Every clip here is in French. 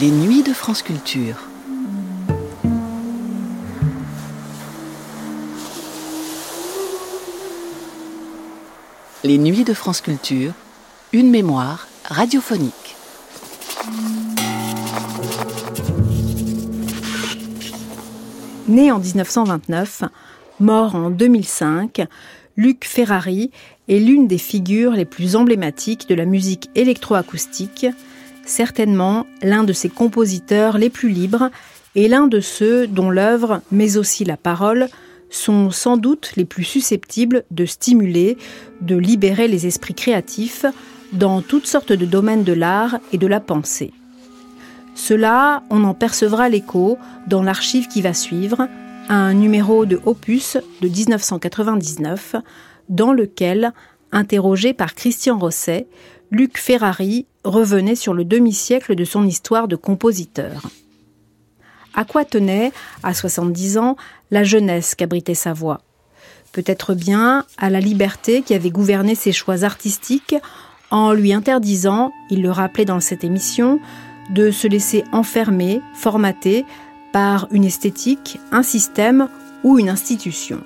Les nuits de France Culture. Les nuits de France Culture, une mémoire radiophonique. Né en 1929, mort en 2005, Luc Ferrari est l'une des figures les plus emblématiques de la musique électroacoustique certainement l'un de ses compositeurs les plus libres et l'un de ceux dont l'œuvre, mais aussi la parole, sont sans doute les plus susceptibles de stimuler, de libérer les esprits créatifs dans toutes sortes de domaines de l'art et de la pensée. Cela, on en percevra l'écho dans l'archive qui va suivre, un numéro de Opus de 1999, dans lequel, interrogé par Christian Rosset, Luc Ferrari revenait sur le demi-siècle de son histoire de compositeur. À quoi tenait, à 70 ans, la jeunesse qu'abritait sa voix? Peut-être bien à la liberté qui avait gouverné ses choix artistiques en lui interdisant, il le rappelait dans cette émission, de se laisser enfermer, formater par une esthétique, un système ou une institution.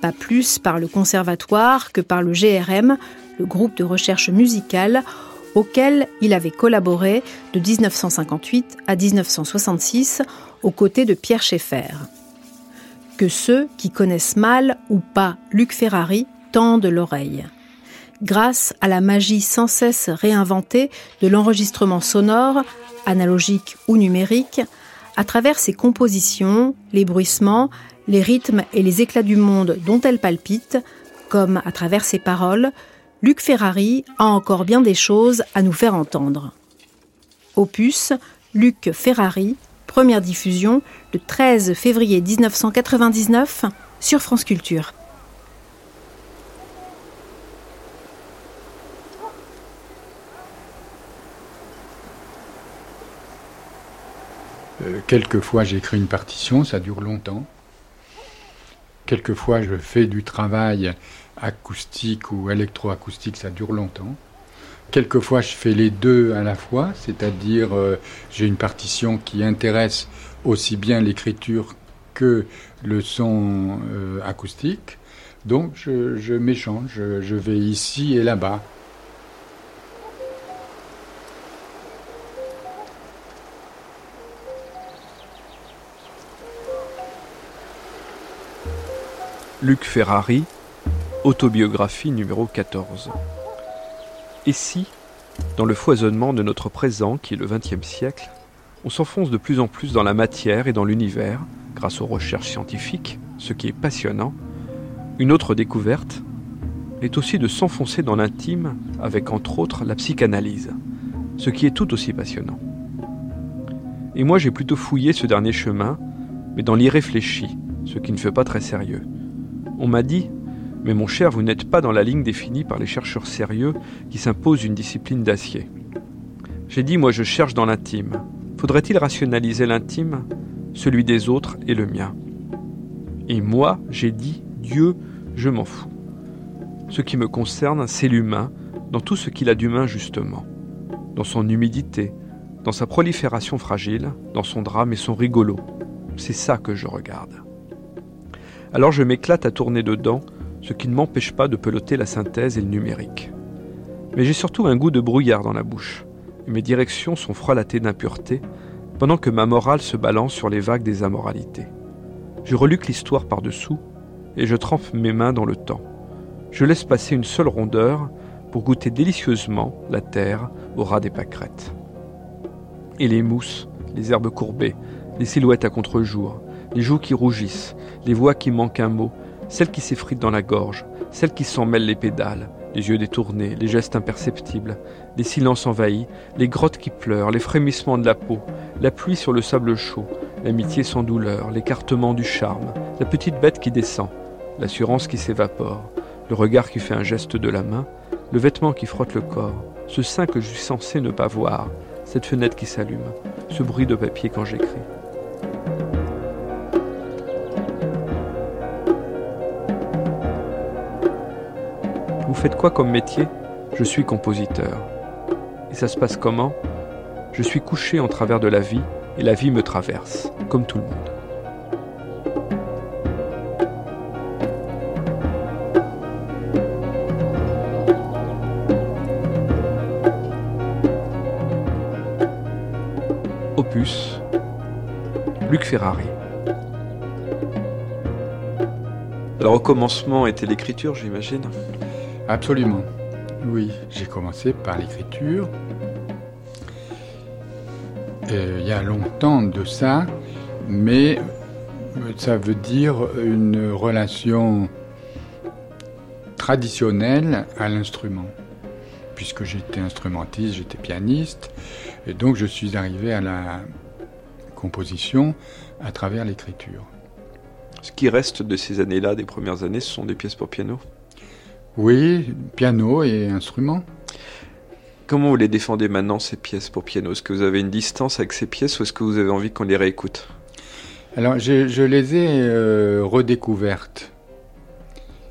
Pas plus par le conservatoire que par le GRM, le groupe de recherche musicale auquel il avait collaboré de 1958 à 1966 aux côtés de Pierre Schaeffer. Que ceux qui connaissent mal ou pas Luc Ferrari tendent l'oreille. Grâce à la magie sans cesse réinventée de l'enregistrement sonore, analogique ou numérique, à travers ses compositions, les bruissements, les rythmes et les éclats du monde dont elle palpite, comme à travers ses paroles, Luc Ferrari a encore bien des choses à nous faire entendre. Opus, Luc Ferrari, première diffusion le 13 février 1999 sur France Culture. Euh, quelquefois j'écris une partition, ça dure longtemps. Quelquefois je fais du travail acoustique ou électroacoustique, ça dure longtemps. Quelquefois, je fais les deux à la fois, c'est-à-dire euh, j'ai une partition qui intéresse aussi bien l'écriture que le son euh, acoustique. Donc, je, m'échange, je vais ici et là-bas. Luc Ferrari, Autobiographie numéro 14. Et si, dans le foisonnement de notre présent, qui est le XXe siècle, on s'enfonce de plus en plus dans la matière et dans l'univers, grâce aux recherches scientifiques, ce qui est passionnant, une autre découverte est aussi de s'enfoncer dans l'intime avec entre autres la psychanalyse, ce qui est tout aussi passionnant. Et moi j'ai plutôt fouillé ce dernier chemin, mais dans l'irréfléchi, ce qui ne fait pas très sérieux. On m'a dit, mais mon cher, vous n'êtes pas dans la ligne définie par les chercheurs sérieux qui s'imposent une discipline d'acier. J'ai dit, moi je cherche dans l'intime. Faudrait-il rationaliser l'intime, celui des autres et le mien? Et moi, j'ai dit, Dieu, je m'en fous. Ce qui me concerne, c'est l'humain, dans tout ce qu'il a d'humain justement, dans son humidité, dans sa prolifération fragile, dans son drame et son rigolo. C'est ça que je regarde. Alors je m'éclate à tourner dedans, ce qui ne m'empêche pas de peloter la synthèse et le numérique. Mais j'ai surtout un goût de brouillard dans la bouche, et mes directions sont frelatées d'impureté, pendant que ma morale se balance sur les vagues des amoralités. Je reluque l'histoire par-dessous, et je trempe mes mains dans le temps. Je laisse passer une seule rondeur pour goûter délicieusement la terre au ras des pâquerettes. Et les mousses, les herbes courbées, les silhouettes à contre-jour, les joues qui rougissent, les voix qui manquent un mot, celle qui s'effrite dans la gorge, celle qui s'en mêle les pédales, les yeux détournés, les gestes imperceptibles, les silences envahis, les grottes qui pleurent, les frémissements de la peau, la pluie sur le sable chaud, l'amitié sans douleur, l'écartement du charme, la petite bête qui descend, l'assurance qui s'évapore, le regard qui fait un geste de la main, le vêtement qui frotte le corps, ce sein que je suis censé ne pas voir, cette fenêtre qui s'allume, ce bruit de papier quand j'écris. Vous faites quoi comme métier? Je suis compositeur. Et ça se passe comment? Je suis couché en travers de la vie et la vie me traverse, comme tout le monde. Opus, Luc Ferrari. Le recommencement était l'écriture, j'imagine Absolument. Oui, j'ai commencé par l'écriture. Euh, il y a longtemps de ça, mais ça veut dire une relation traditionnelle à l'instrument. Puisque j'étais instrumentiste, j'étais pianiste, et donc je suis arrivé à la composition à travers l'écriture. Ce qui reste de ces années-là, des premières années, ce sont des pièces pour piano? Oui, piano et instrument. Comment vous les défendez maintenant, ces pièces pour piano? Est-ce que vous avez une distance avec ces pièces ou est-ce que vous avez envie qu'on les réécoute? Alors, je, les ai euh, redécouvertes.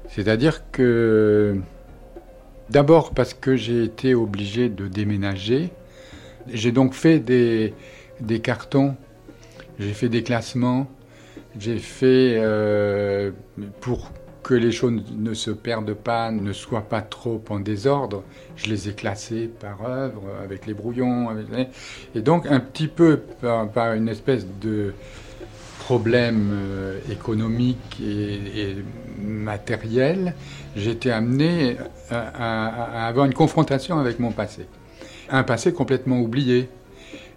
C'est-à-dire que, d'abord parce que j'ai été obligé de déménager, j'ai donc fait des, des cartons, j'ai fait des classements, j'ai fait euh, pour que les choses ne se perdent pas, ne soient pas trop en désordre. Je les ai classés par œuvre, avec les brouillons. Et donc, un petit peu par, une espèce de problème euh, économique et, matériel, j'étais amené à avoir une confrontation avec mon passé. Un passé complètement oublié.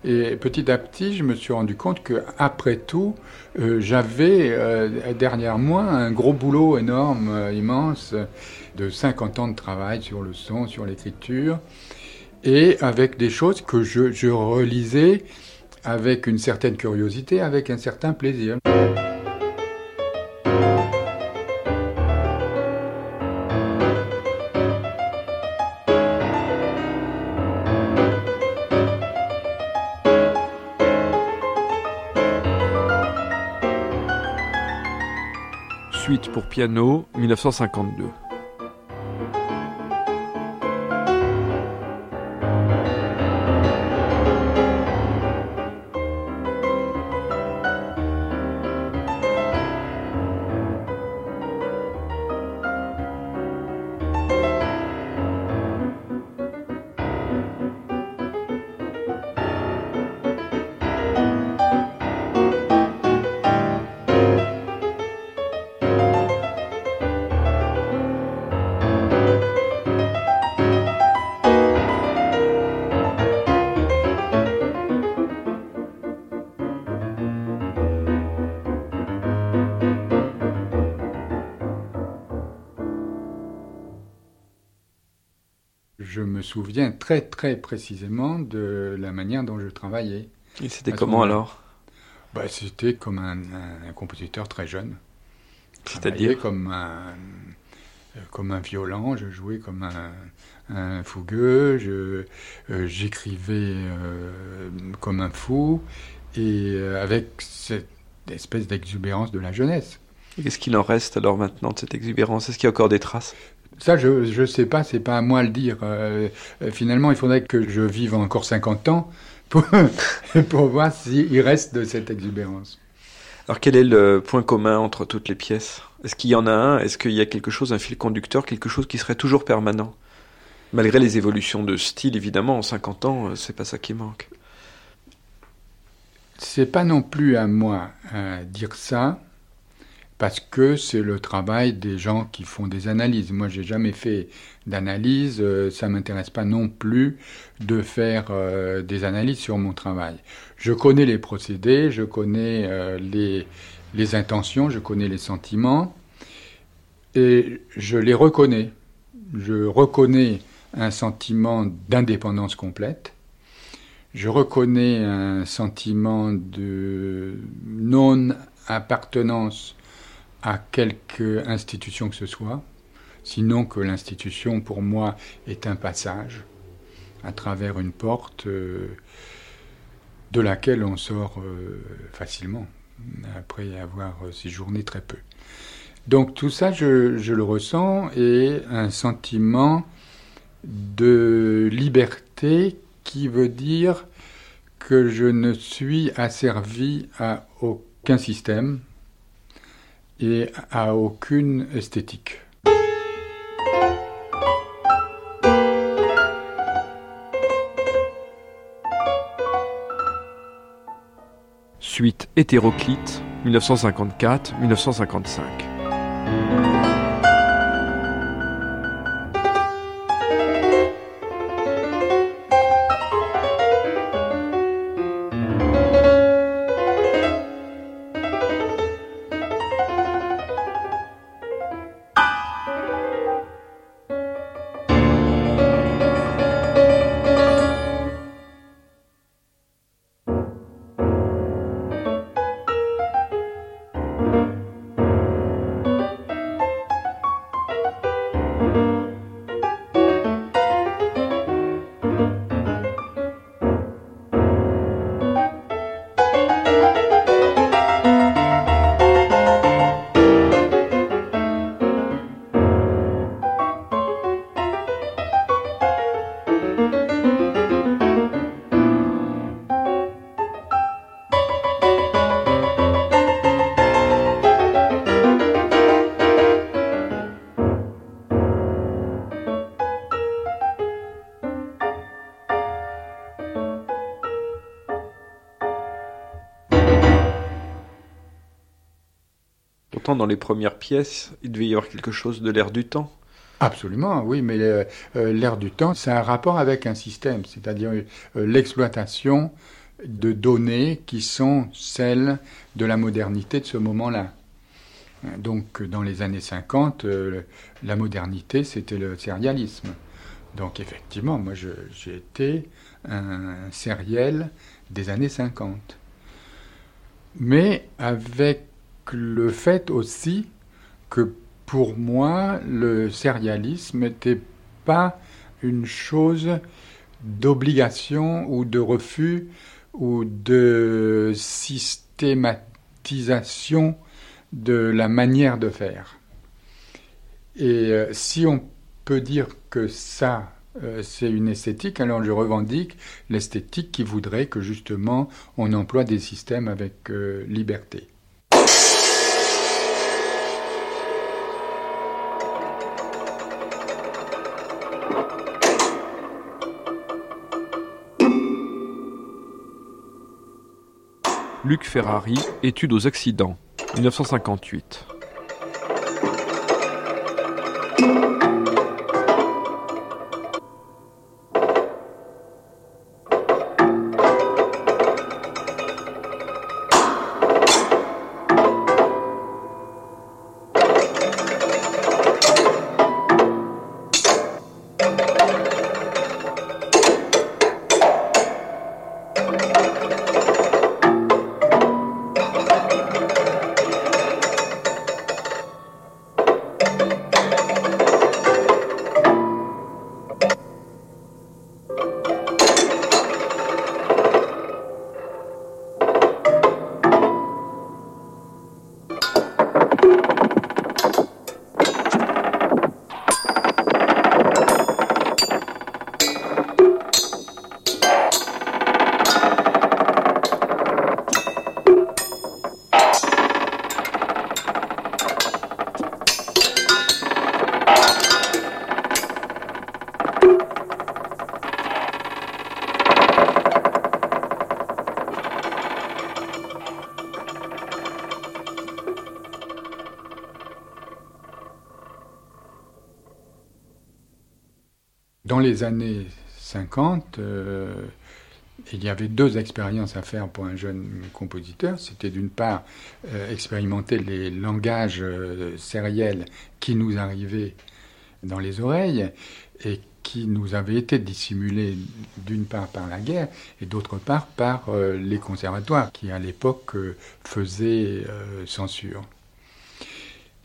Et petit à petit, je me suis rendu compte que, après tout, euh, j'avais euh, derrière moi un gros boulot énorme, euh, immense, de 50 ans de travail sur le son, sur l'écriture, et avec des choses que je, je relisais avec une certaine curiosité, avec un certain plaisir. Piano 1952. Souviens très très précisément de la manière dont je travaillais. Et c'était comment alors? Bah, C'était comme un, compositeur très jeune. C'est-à-dire comme un, comme un violon, je jouais comme un, un fougueux, je, euh, j'écrivais euh, comme un fou, et euh, avec cette espèce d'exubérance de la jeunesse. Qu'est-ce qu'il en reste alors maintenant de cette exubérance? Est-ce qu'il y a encore des traces? Ça, je ne sais pas, c'est pas à moi de le dire. Euh, euh, finalement, il faudrait que je vive encore 50 ans pour, pour voir s'il reste de cette exubérance. Alors, quel est le point commun entre toutes les pièces? Est-ce qu'il y en a un? Est-ce qu'il y a quelque chose, un fil conducteur, quelque chose qui serait toujours permanent? Malgré les évolutions de style, évidemment, en 50 ans, euh, c'est pas ça qui manque. C'est pas non plus à moi de dire ça parce que c'est le travail des gens qui font des analyses. Moi, j'ai jamais fait d'analyse, euh, ça m'intéresse pas non plus de faire euh, des analyses sur mon travail. Je connais les procédés, je connais euh, les, les intentions, je connais les sentiments, et je les reconnais. Je reconnais un sentiment d'indépendance complète. Je reconnais un sentiment de non-appartenance à quelque institution que ce soit, sinon que l'institution, pour moi, est un passage à travers une porte euh, de laquelle on sort euh, facilement, après avoir séjourné très peu. Donc tout ça, je, je, le ressens, et un sentiment de liberté qui veut dire que je ne suis asservi à aucun système et à aucune esthétique. Suite hétéroclite, 1954-1955. Les premières pièces, il devait y avoir quelque chose de l'air du temps. Absolument, oui, mais euh, euh, l'air du temps, c'est un rapport avec un système, c'est-à-dire euh, l'exploitation de données qui sont celles de la modernité de ce moment-là. Donc, dans les années 50, la modernité, c'était le sérialisme. Donc, effectivement, moi, j'ai été un sériel des années 50. Mais avec le fait aussi que pour moi, le sérialisme n'était pas une chose d'obligation ou de refus ou de systématisation de la manière de faire. Et euh, si on peut dire que ça, euh, c'est une esthétique, alors je revendique l'esthétique qui voudrait que justement on emploie des systèmes avec euh, liberté. Luc Ferrari, Études aux accidents, 1958. Années 50, euh, il y avait deux expériences à faire pour un jeune compositeur. C'était d'une part euh, expérimenter les langages euh, sériels qui nous arrivaient dans les oreilles et qui nous avaient été dissimulés d'une part par la guerre et d'autre part par les conservatoires qui à l'époque faisaient censure.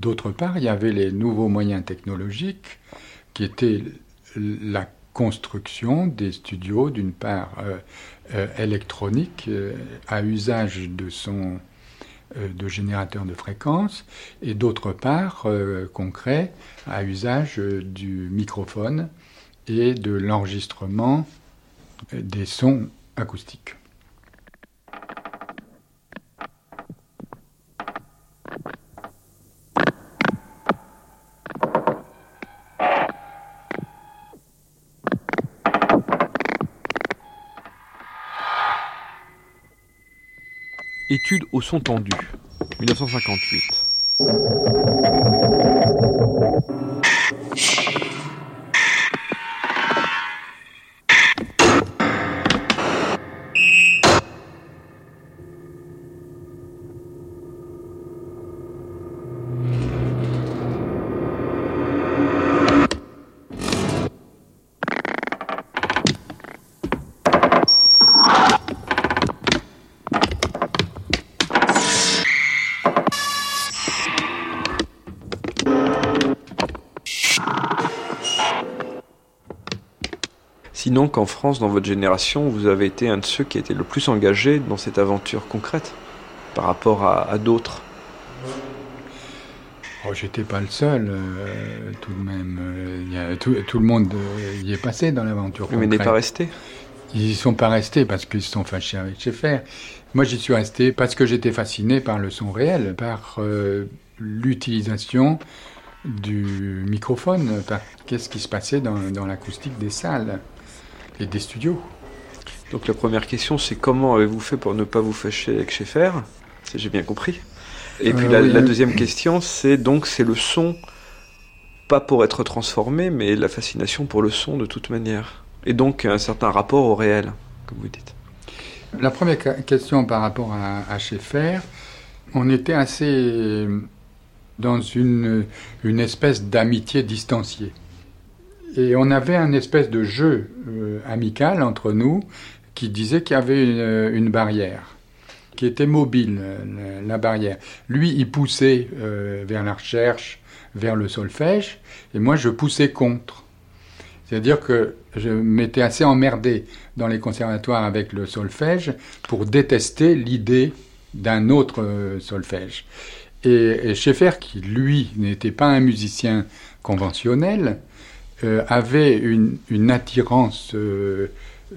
D'autre part, il y avait les nouveaux moyens technologiques qui étaient la construction des studios, d'une part euh, euh, électronique euh, à usage de son de générateur de fréquences et d'autre part concret à usage du microphone et de l'enregistrement des sons acoustiques. Étude au son tendu, 1958. Sinon qu'en France, dans votre génération, vous avez été un de ceux qui étaient le plus engagés dans cette aventure concrète par rapport à, d'autres Oh, J'étais pas le seul, euh, tout de même. Euh, tout, le monde euh, y est passé dans l'aventure. Mais n'est pas resté Ils y sont pas restés parce qu'ils se sont fâchés avec Schaeffer. Moi, j'y suis resté parce que j'étais fasciné par le son réel, par l'utilisation du microphone, par qu'est-ce qui se passait dans, dans l'acoustique des salles? Et des studios. Donc la première question, c'est comment avez-vous fait pour ne pas vous fâcher avec Schaeffer? Si j'ai bien compris. Et puis euh, la, deuxième question, c'est donc c'est le son, pas pour être transformé, mais la fascination pour le son de toute manière. Et donc un certain rapport au réel, comme vous dites. La première question par rapport à, à Schaeffer, on était assez dans une, une espèce d'amitié distanciée. Et on avait un espèce de jeu euh, amical entre nous qui disait qu'il y avait une, barrière, qui était mobile, la, barrière. Lui, il poussait euh, vers la recherche, vers le solfège, et moi, je poussais contre. C'est-à-dire que je m'étais assez emmerdé dans les conservatoires avec le solfège pour détester l'idée d'un autre euh, solfège. Et, et Schaeffer, qui lui n'était pas un musicien conventionnel, euh, avait une, attirance euh,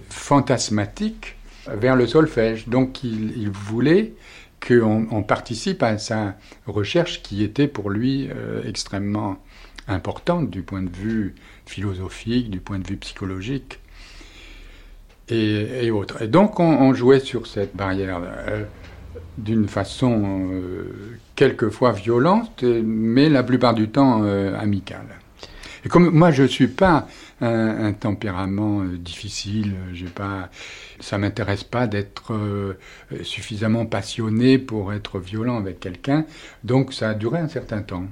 fantasmatique vers le solfège. Donc il, voulait qu'on participe à sa recherche qui était pour lui euh, extrêmement importante du point de vue philosophique, du point de vue psychologique et, autres. Et donc on, jouait sur cette barrière d'une façon quelquefois violente, mais la plupart du temps amicale. Et comme moi, je ne suis pas un, tempérament euh, difficile, j'ai pas, ça m'intéresse pas d'être euh, suffisamment passionné pour être violent avec quelqu'un, donc ça a duré un certain temps.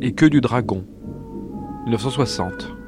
Et que du dragon. 1960.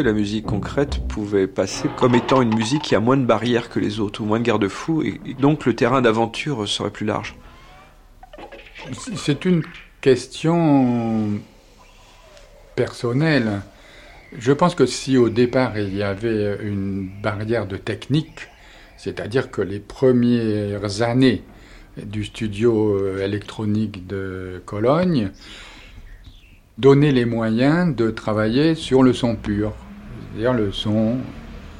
La musique concrète pouvait passer comme étant une musique qui a moins de barrières que les autres, ou moins de garde-fous, et, donc le terrain d'aventure serait plus large C'est une question personnelle. Je pense que si au départ il y avait une barrière de technique, c'est-à-dire que les premières années du studio électronique de Cologne donnaient les moyens de travailler sur le son pur c'est-à-dire le son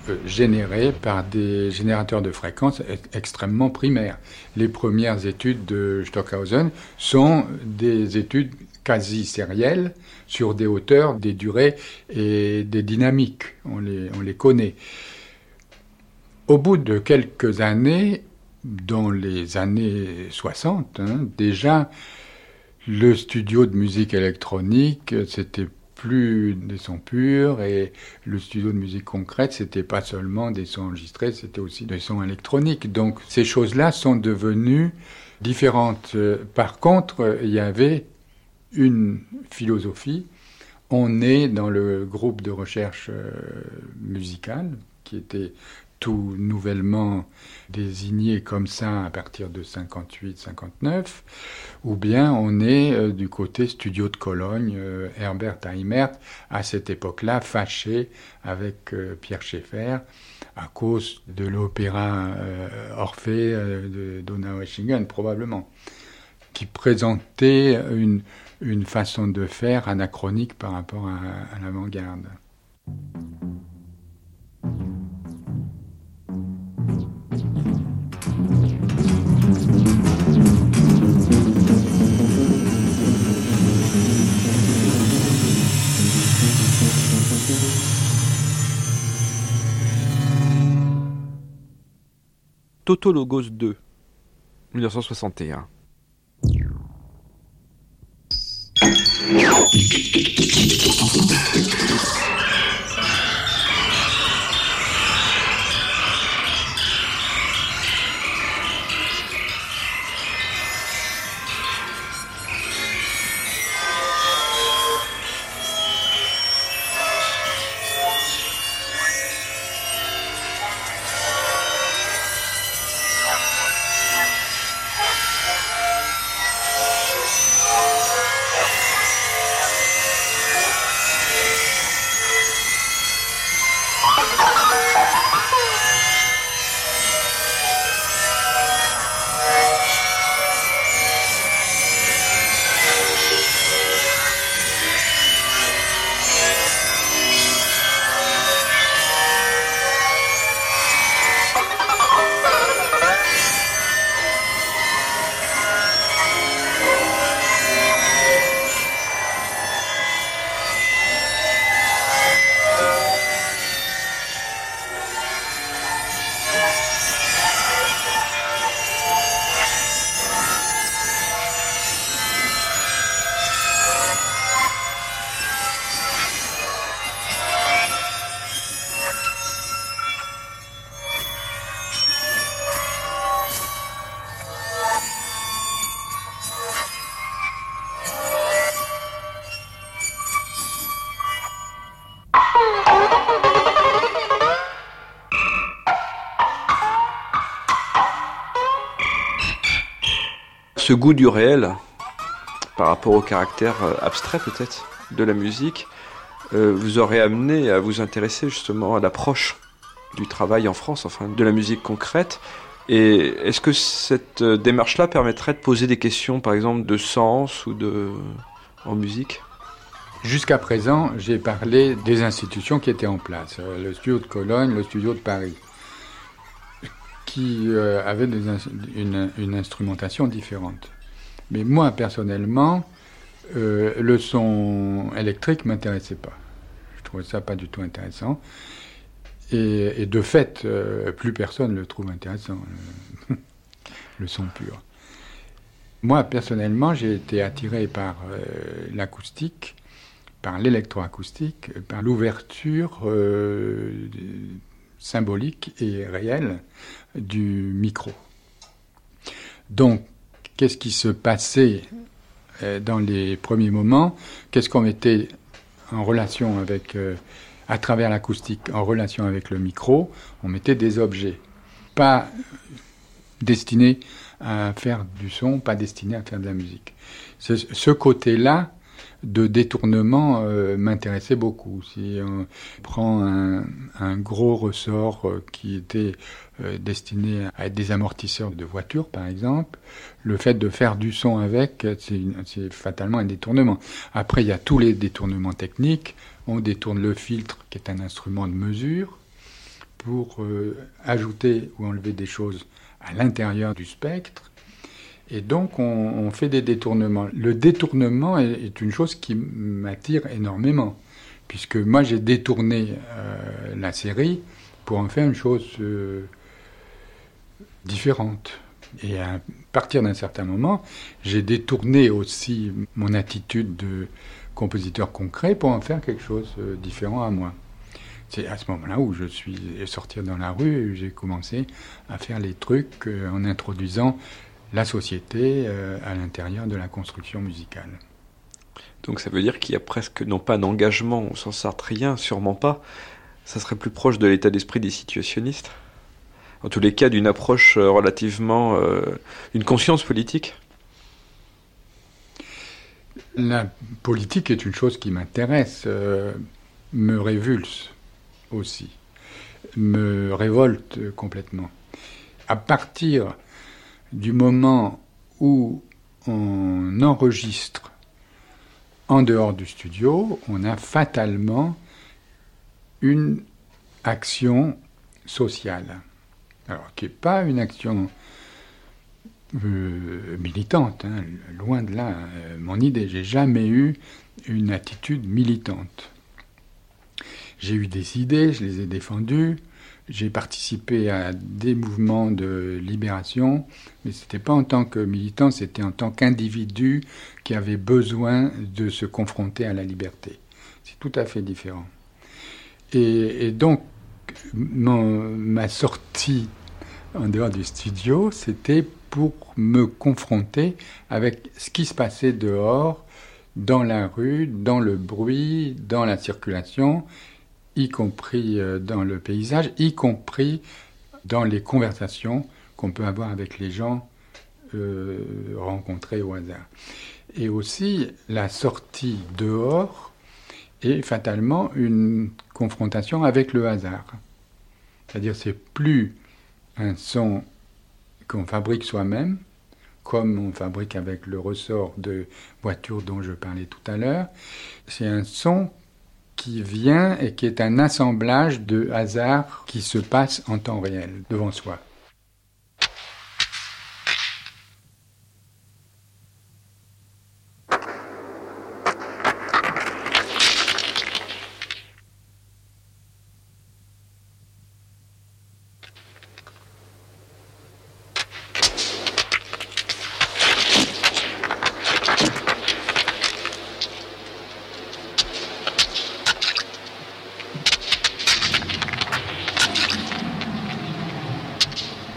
euh, généré par des générateurs de fréquences extrêmement primaires. Les premières études de Stockhausen sont des études quasi sérielles sur des hauteurs, des durées et des dynamiques. On les, on les connaît. Au bout de quelques années, dans les années 60, hein, déjà, le studio de musique électronique, c'était plus des sons purs et le studio de musique concrète, c'était pas seulement des sons enregistrés, c'était aussi des sons électroniques. Donc ces choses-là sont devenues différentes. Par contre, il y avait une philosophie. On est dans le groupe de recherche euh, musicale qui était tout nouvellement désigné comme ça à partir de 58-59, ou bien on est euh, du côté studio de Cologne, euh, Herbert Heimert, à cette époque-là, fâché avec euh, Pierre Schaeffer à cause de l'opéra Orphée de Donaueschingen, probablement, qui présentait une, façon de faire anachronique par rapport à l'avant-garde. Tautologos 2, 1961. Ce goût du réel par rapport au caractère euh, abstrait peut-être de la musique euh, vous aurait amené à vous intéresser justement à l'approche du travail en France, enfin de la musique concrète. Et est-ce que cette euh, démarche-là permettrait de poser des questions, par exemple, de sens ou de en musique? Jusqu'à présent, j'ai parlé des institutions qui étaient en place, le studio de Cologne, le studio de Paris qui euh, avaient une, instrumentation différente. Mais moi, personnellement, euh, le son électrique m'intéressait pas. Je trouvais ça pas du tout intéressant. Et, de fait, euh, plus personne le trouve intéressant, le son pur. Moi, personnellement, j'ai été attiré par l'acoustique, par l'électroacoustique, par l'ouverture symbolique et réelle du micro. Donc, qu'est-ce qui se passait euh, dans les premiers moments? Qu'est-ce qu'on mettait en relation avec, euh, à travers l'acoustique, en relation avec le micro? On mettait des objets, pas destinés à faire du son, pas destinés à faire de la musique. Ce côté-là de détournement euh, m'intéressait beaucoup. Si on prend un, gros ressort euh, qui était euh, destiné à être des amortisseurs de voitures, par exemple, le fait de faire du son avec, c'est fatalement un détournement. Après, il y a tous les détournements techniques. On détourne le filtre, qui est un instrument de mesure, pour ajouter ou enlever des choses à l'intérieur du spectre. Et donc, on, fait des détournements. Le détournement est, une chose qui m'attire énormément, puisque moi, j'ai détourné euh, la série pour en faire une chose euh, différentes. Et à partir d'un certain moment, j'ai détourné aussi mon attitude de compositeur concret pour en faire quelque chose de différent à moi. C'est à ce moment-là où je suis sorti dans la rue et j'ai commencé à faire les trucs euh, en introduisant la société euh, à l'intérieur de la construction musicale. Donc ça veut dire qu'il y a presque, non pas d'engagement au sens sartrien, sûrement pas, ça serait plus proche de l'état d'esprit des situationnistes En tous les cas, d'une approche euh, relativement... une conscience politique La politique est une chose qui m'intéresse, me révulse aussi, me révolte complètement. À partir du moment où on enregistre en dehors du studio, on a fatalement une action sociale. Alors, qui n'est pas une action euh, militante, hein, loin de là, euh, mon idée. J'ai jamais eu une attitude militante. J'ai eu des idées, je les ai défendues. J'ai participé à des mouvements de libération, mais ce n'était pas en tant que militant, c'était en tant qu'individu qui avait besoin de se confronter à la liberté. C'est tout à fait différent. Et, donc, ma sortie en dehors du studio, c'était pour me confronter avec ce qui se passait dehors, dans la rue, dans le bruit, dans la circulation, y compris euh, dans le paysage, y compris dans les conversations qu'on peut avoir avec les gens euh, rencontrés au hasard. Et aussi la sortie dehors est fatalement une confrontation avec le hasard. C'est-à-dire c'est plus un son qu'on fabrique soi-même, comme on fabrique avec le ressort de voiture dont je parlais tout à l'heure. C'est un son qui vient et qui est un assemblage de hasards qui se passent en temps réel devant soi.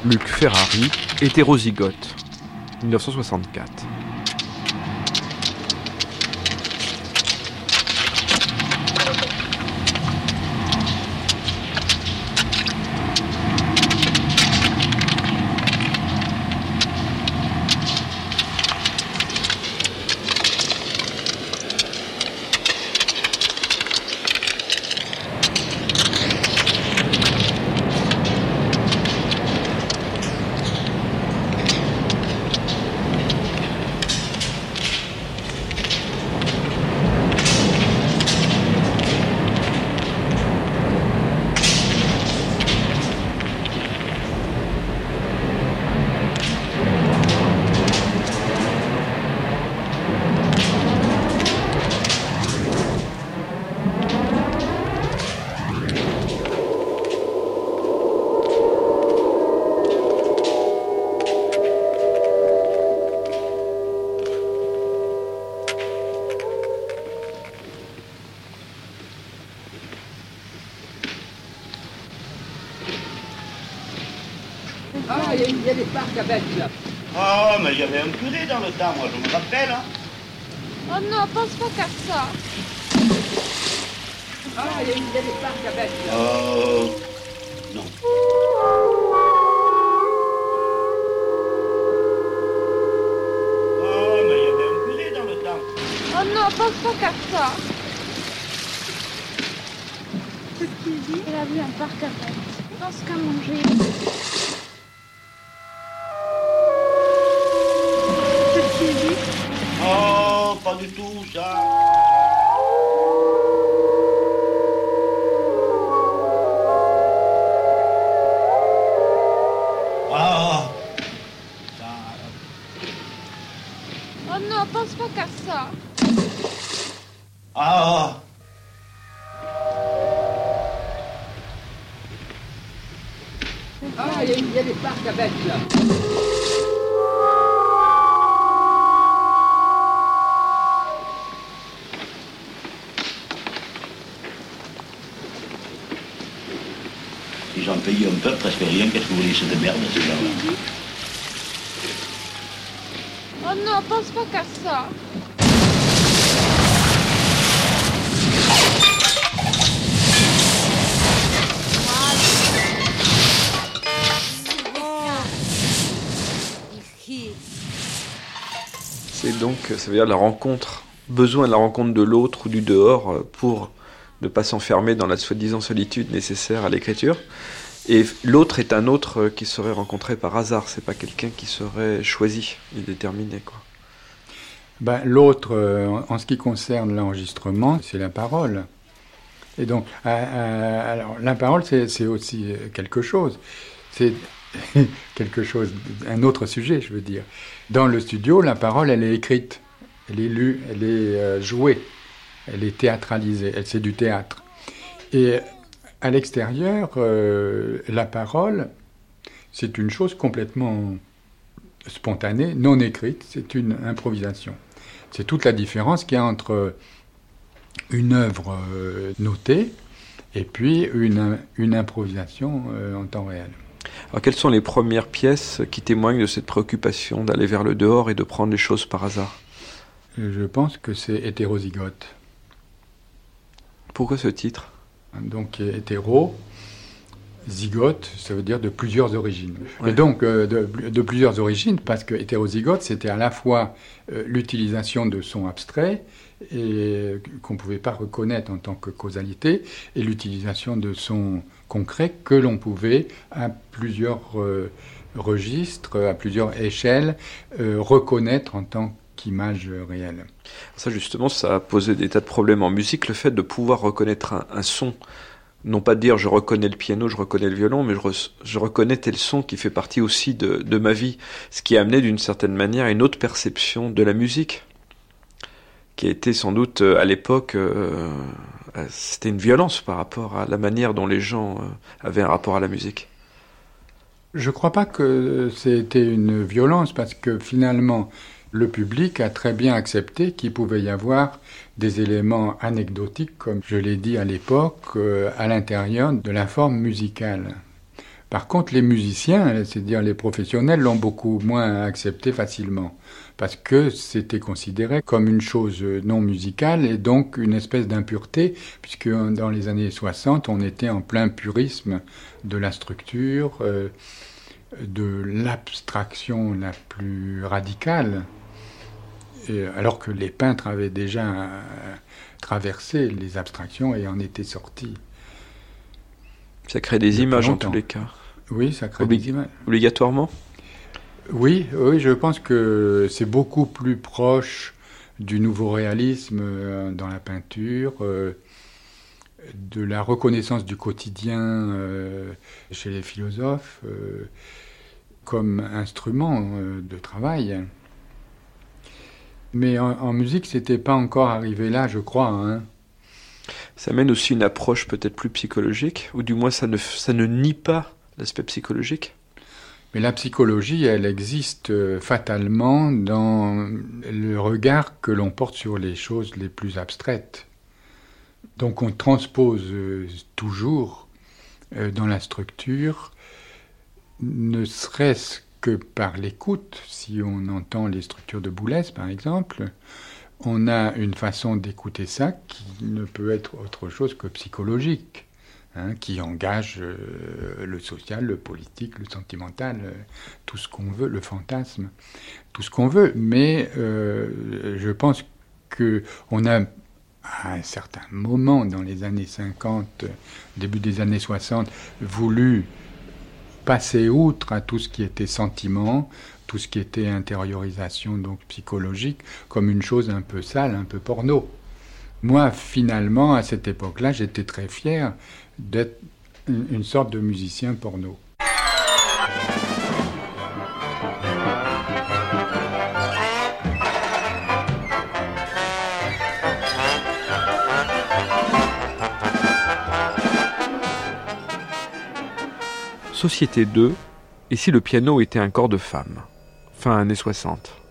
Luc Ferrari, hétérozygote, 1964. Dans le temps, moi, je me rappelle. Hein. Oh non, pense pas qu'à ça. Ah, il y, a, des parcs à là. Oh, non. Oh, mais il y avait un curé dans le temps. Oh non, pense pas qu'à ça. Qu'est-ce qu'il dit? Il a vu un parc à bête. Pense qu'à manger. Pas du ça veut dire la rencontre, besoin de la rencontre de l'autre ou du dehors euh, pour ne pas s'enfermer dans la soi-disant solitude nécessaire à l'écriture. Et l'autre est un autre euh, qui serait rencontré par hasard, c'est pas quelqu'un qui serait choisi et déterminé. Quoi. Ben, L'autre, euh, en- ce qui concerne l'enregistrement, c'est la parole. Et donc, alors, la parole, c'est aussi quelque chose. C'est quelque chose, un autre sujet, je veux dire. Dans le studio, la parole, elle est écrite, elle est lue, elle est euh, jouée, elle est théâtralisée, elle c'est du théâtre. Et à l'extérieur, euh, la parole, c'est une chose complètement spontanée, non écrite, c'est une improvisation. C'est toute la différence qu'il y a entre une œuvre euh, notée et puis une, une improvisation en temps réel. Alors quelles sont les premières pièces qui témoignent de cette préoccupation d'aller vers le dehors et de prendre les choses par hasard? Je pense que c'est hétérozygote. Pourquoi ce titre? Donc hétéro, zygote, ça veut dire de plusieurs origines. Ouais. Et donc euh, de, de plusieurs origines, parce que hétérozygote, c'était à la fois euh, l'utilisation de sons abstraits et qu'on ne pouvait pas reconnaître en tant que causalité, et l'utilisation de sons concrets que l'on pouvait à plusieurs euh, registres, à plusieurs échelles, euh, reconnaître en tant qu'image réelle. Ça justement, ça a posé des tas de problèmes en musique, le fait de pouvoir reconnaître un, un son. Non pas de dire je reconnais le piano, je reconnais le violon, mais je, re- je reconnais tel son qui fait partie aussi de, de ma vie. Ce qui a amené d'une certaine manière une autre perception de la musique, qui a été sans doute euh, à l'époque, euh, euh, c'était une violence par rapport à la manière dont les gens euh, avaient un rapport à la musique. Je ne crois pas que c'était une violence parce que finalement, le public a très bien accepté qu'il pouvait y avoir des éléments anecdotiques, comme je l'ai dit à l'époque, euh, à l'intérieur de la forme musicale. Par contre, les musiciens, c'est-à-dire les professionnels, l'ont beaucoup moins accepté facilement, parce que c'était considéré comme une chose non musicale et donc une espèce d'impureté, puisque dans les années 60, on était en plein purisme de la structure, euh, de l'abstraction la plus radicale, et alors que les peintres avaient déjà euh, traversé les abstractions et en étaient sortis. Ça crée des images en tous les cas. Oui, ça crée des images. Obligatoirement Oui, oui, je pense que c'est beaucoup plus proche du nouveau réalisme euh, dans la peinture, euh, de la reconnaissance du quotidien euh, chez les philosophes euh, comme instrument euh, de travail. Mais en, en musique, c'était pas encore arrivé là, je crois. hein. Ça mène aussi une approche peut-être plus psychologique, ou du moins ça ne, ça ne nie pas l'aspect psychologique? Mais la psychologie, elle existe euh, fatalement dans le regard que l'on porte sur les choses les plus abstraites. Donc on transpose euh, toujours euh, dans la structure, ne serait-ce que par l'écoute, si on entend les structures de Boulez par exemple, on a une façon d'écouter ça qui ne peut être autre chose que psychologique hein, qui engage euh, le social, le politique, le sentimental, euh, tout ce qu'on veut, le fantasme, tout ce qu'on veut. Mais euh, je pense que on a à un certain moment dans les années 50, euh, début des années 60, voulu passer outre à tout ce qui était sentiment, tout ce qui était intériorisation donc psychologique, comme une chose un peu sale, un peu porno. Moi, finalement, à cette époque-là, j'étais très fier d'être une, sorte de musicien porno. Société 2 Et si le piano était un corps de femme? Fin années 60.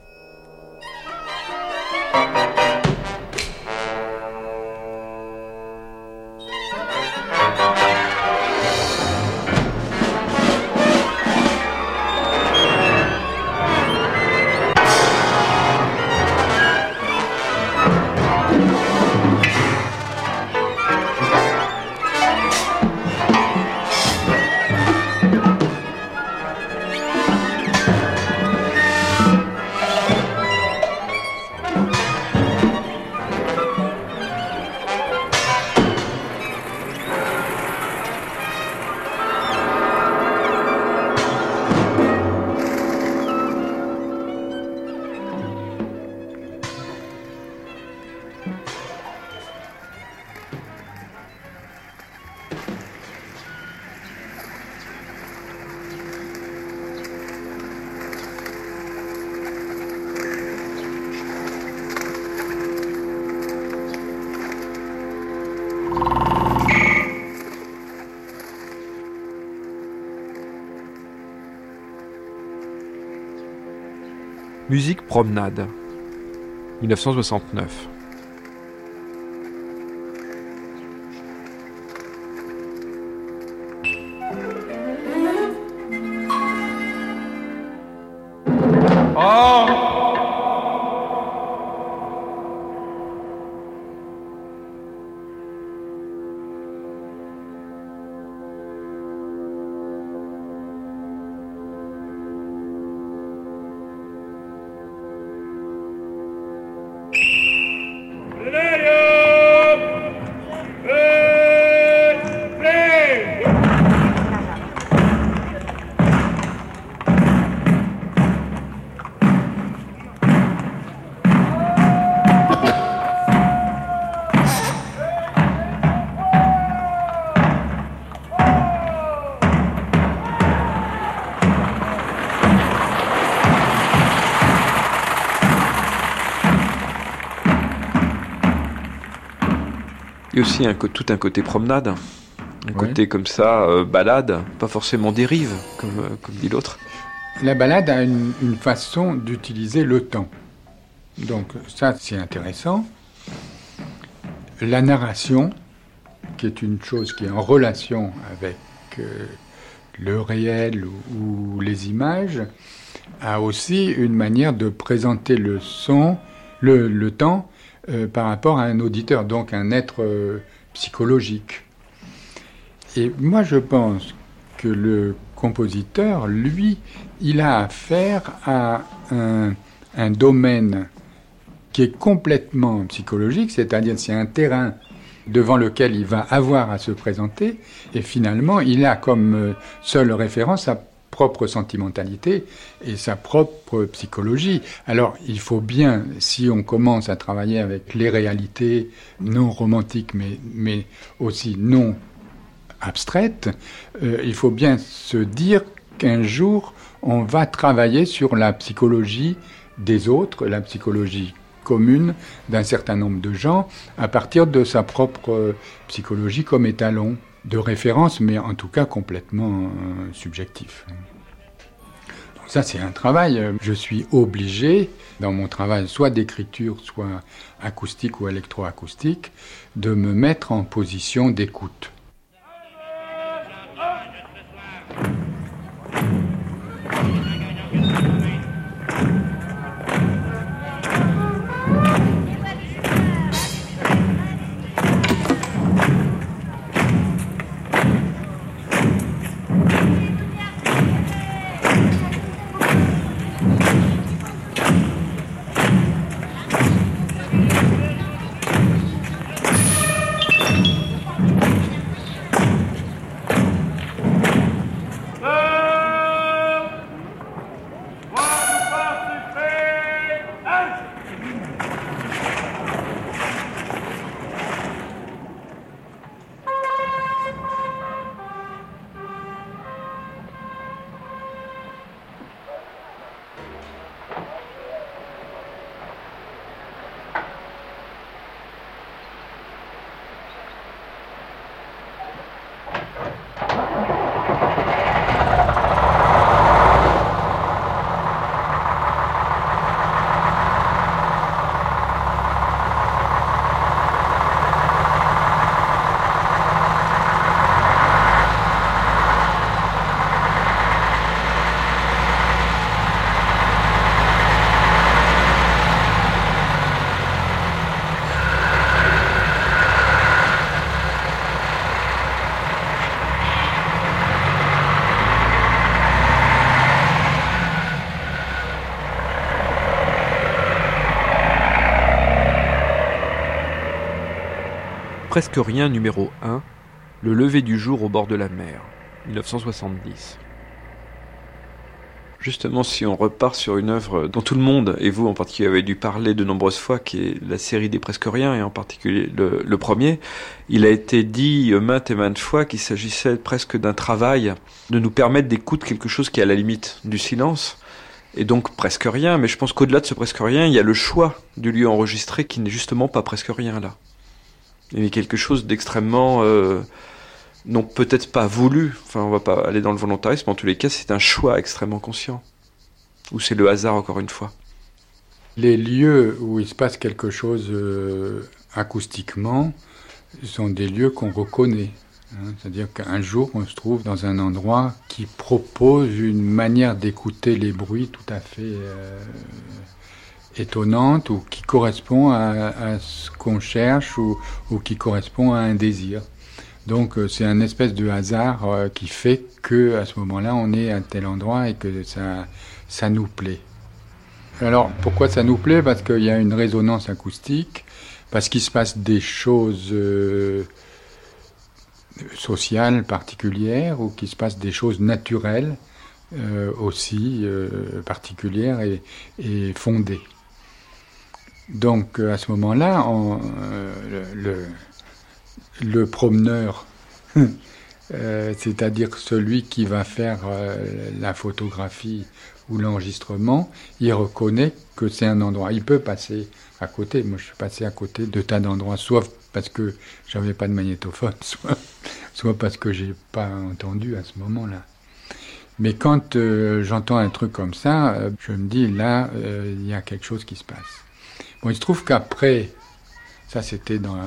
Promenade. 1969. Il y a aussi un, tout un côté promenade, un côté comme ça, euh, balade, pas forcément dérive, comme, euh, comme dit l'autre. La balade a une, une façon d'utiliser le temps. Donc ça, c'est intéressant. La narration, qui est une chose qui est en relation avec euh, le réel ou, ou, les images, a aussi une manière de présenter le son, le, le temps, euh, par rapport à un auditeur, donc un être euh, psychologique. Et moi, je pense que le compositeur, lui, il a affaire à un, un domaine qui est complètement psychologique, c'est-à-dire c'est un terrain devant lequel il va avoir à se présenter, et finalement, il a comme euh, seule référence sa propre sentimentalité et sa propre psychologie. Alors, il faut bien, si on commence à travailler avec les réalités non romantiques, mais, mais aussi non abstraites, euh, il faut bien se dire qu'un jour, on va travailler sur la psychologie des autres, la psychologie commune d'un certain nombre de gens, à partir de sa propre psychologie comme étalon de référence, mais en tout cas complètement euh, subjectif. Donc ça, c'est un travail. Je suis obligé, dans mon travail, soit d'écriture, soit acoustique ou électroacoustique, de me mettre en position d'écoute. Presque rien numéro 1, Le lever du jour au bord de la mer, 1970. Justement, si on repart sur une œuvre dont tout le monde, et vous en particulier, avez dû parler de nombreuses fois, qui est la série des Presque Rien, et en particulier le, le premier, il a été dit maintes et maintes fois qu'il s'agissait presque d'un travail de nous permettre d'écouter quelque chose qui est à la limite du silence, et donc presque rien, mais je pense qu'au-delà de ce presque rien, il y a le choix du lieu enregistré qui n'est justement pas presque rien là. Il y a quelque chose d'extrêmement... Euh, non peut-être pas voulu, enfin on va pas aller dans le volontarisme, en tous les cas c'est un choix extrêmement conscient. Ou c'est le hasard encore une fois. Les lieux où il se passe quelque chose euh, acoustiquement sont des lieux qu'on reconnaît. Hein. C'est-à-dire qu'un jour on se trouve dans un endroit qui propose une manière d'écouter les bruits tout à fait euh, étonnante ou qui correspond à, ce qu'on cherche ou, qui correspond à un désir. Donc euh, c'est un espèce de hasard euh, qui fait que à ce moment-là on est à tel endroit et que ça, nous plaît. Alors pourquoi ça nous plaît? Parce qu'il y a une résonance acoustique, parce qu'il se passe des choses euh, sociales particulières ou qu'il se passe des choses naturelles aussi particulières et, fondées. Donc à ce moment-là, le le promeneur, euh, c'est-à-dire celui qui va faire euh, la photographie ou l'enregistrement, il reconnaît que c'est un endroit. Il peut passer à côté. Moi, je suis passé à côté de tas d'endroits, soit parce que j'avais pas de magnétophone, soit, soit parce que j'ai pas entendu à ce moment-là. Mais quand euh, j'entends un truc comme ça, je me dis là, il y a quelque chose qui se passe. Bon, il se trouve qu'après, ça c'était dans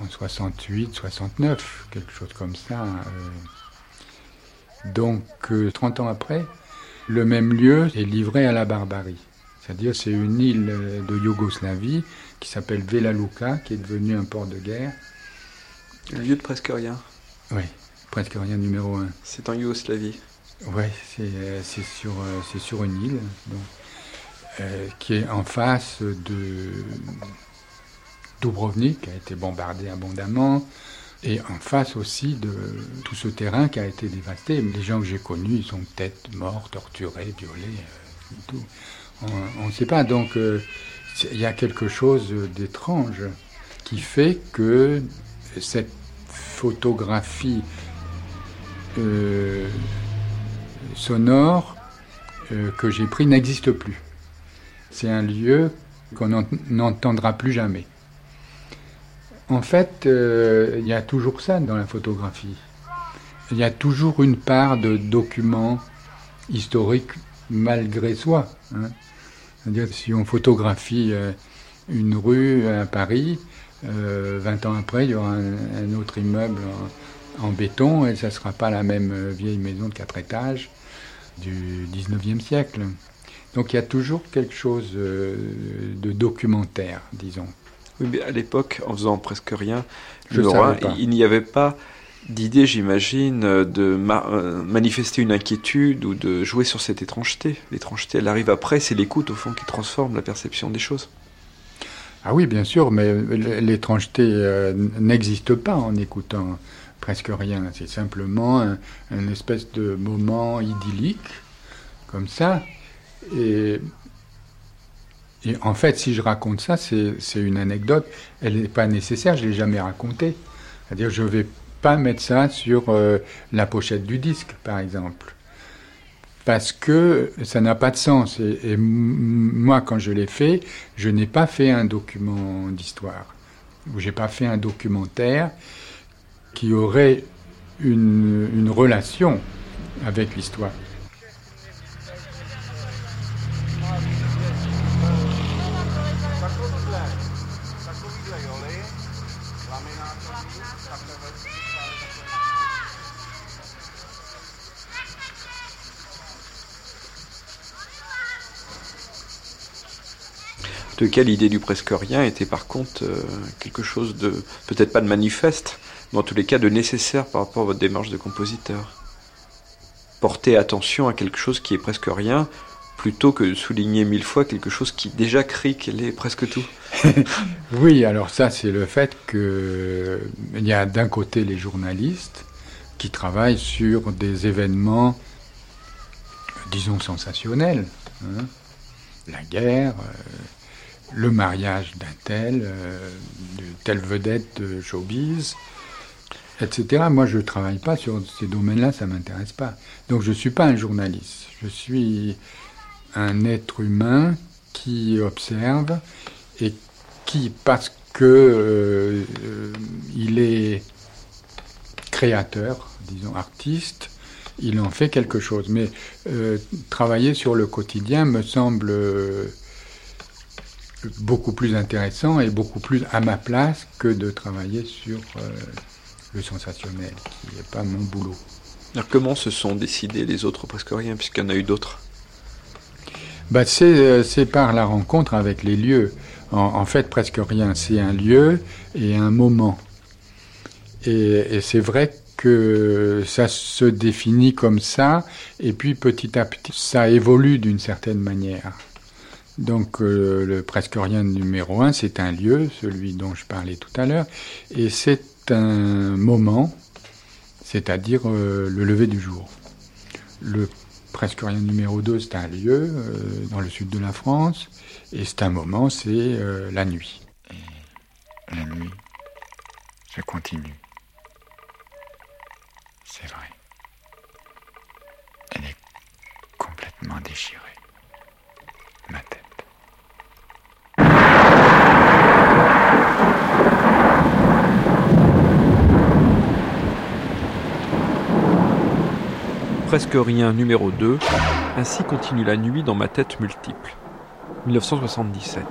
en 68, 69, quelque chose comme ça. Euh. Donc, 30 euh, ans après, le même lieu est livré à la barbarie. C'est-à-dire, c'est une île de Yougoslavie qui s'appelle Vela Luka, qui est devenue un port de guerre. Le lieu de presque rien. Oui, presque rien numéro un. C'est en Yougoslavie. Oui, c'est sur, sur une île donc, qui est en face de, Dubrovnik qui a été bombardé abondamment, et en face aussi de tout ce terrain qui a été dévasté. Les gens que j'ai connus, ils sont peut-être morts, torturés, violés, euh, tout. On ne sait pas. Donc euh, il y a quelque chose d'étrange qui fait que cette photographie euh, sonore que j'ai pris n'existe plus. C'est un lieu qu'on n'entendra plus jamais. En fait, euh, il y a toujours ça dans la photographie. Il y a toujours une part de documents historiques malgré soi. Hein. C'est-à-dire si on photographie euh, une rue à Paris, 20 euh, ans après, il y aura un, autre immeuble en, béton et ça ne sera pas la même vieille maison de quatre étages du 19e siècle. Donc il y a toujours quelque chose de documentaire, disons. Oui, mais à l'époque, en faisant presque rien, Je il, n'y avait pas d'idée, j'imagine, de euh, manifester une inquiétude ou de jouer sur cette étrangeté. L'étrangeté, elle arrive après, c'est l'écoute, au fond, qui transforme la perception des choses. Ah oui, bien sûr, mais l'étrangeté euh, n'existe pas en écoutant presque rien. C'est simplement un, un, espèce de moment idyllique, comme ça. Et en fait, si je raconte ça, c'est une anecdote. Elle n'est pas nécessaire, je ne l'ai jamais racontée. C'est-à-dire, je ne vais pas mettre ça sur euh, la pochette du disque, par exemple. Parce que ça n'a pas de sens. Et, moi, quand je l'ai fait, je n'ai pas fait un document d'histoire. Ou j'ai pas fait un documentaire qui aurait une relation avec l'histoire. De cas, l'idée du presque rien était par contre euh, quelque chose de, peut-être pas de manifeste, mais en tous les cas de nécessaire par rapport à votre démarche de compositeur? Porter attention à quelque chose qui est presque rien, plutôt que de souligner mille fois quelque chose qui déjà crie qu'elle est presque tout. oui, alors ça, c'est le fait qu'il y a d'un côté les journalistes qui travaillent sur des événements, disons, sensationnels. Hein. la guerre, euh, le mariage d'un tel, euh, de telle vedette de showbiz, etc. Moi, je ne travaille pas sur ces domaines-là, ça ne m'intéresse pas. Donc, je ne suis pas un journaliste. Je suis un être humain qui observe et qui, parce que euh, il est créateur, disons artiste, il en fait quelque chose. Mais euh, travailler sur le quotidien me semble euh, beaucoup plus intéressant et beaucoup plus à ma place que de travailler sur le sensationnel, qui n'est pas mon boulot. Alors comment se sont décidés les autres presque rien, puisqu'il y en a eu d'autres? Bah, euh, c'est, par la rencontre avec les lieux. En, fait, presque rien. C'est un lieu et un moment. Et, c'est vrai que ça se définit comme ça, et puis petit à petit, ça évolue d'une certaine manière. Donc euh, le presque rien numéro un, c'est un lieu, celui dont je parlais tout à l'heure, et c'est un moment, c'est-à-dire euh, le lever du jour. Le presque rien numéro 2, c'est un lieu euh, dans le sud de la France, et c'est un moment, c'est euh, la nuit. Et la nuit, je continue. C'est vrai. Elle est complètement déchirée. Ma tête. Presque rien numéro 2, ainsi continue la nuit dans ma tête multiple. 1977.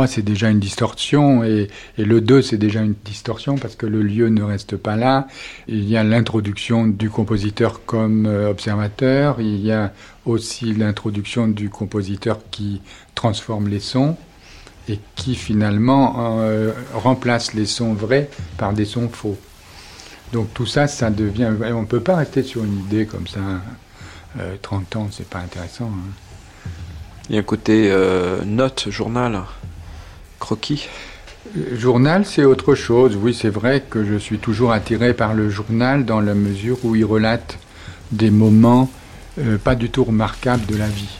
3, c'est déjà une distorsion, et, le 2, c'est déjà une distorsion parce que le lieu ne reste pas là. Il y a l'introduction du compositeur comme euh, observateur, il y a aussi l'introduction du compositeur qui transforme les sons et qui finalement euh, remplace les sons vrais par des sons faux. Donc tout ça, ça devient... On ne peut pas rester sur une idée comme ça. 30 euh, ans, c'est pas intéressant. Hein. Il y a un côté note, journal croquis Journal, c'est autre chose. Oui, c'est vrai que je suis toujours attiré par le journal dans la mesure où il relate des moments euh, pas du tout remarquables de la vie.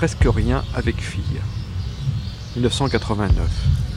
Presque rien avec fille. 1989.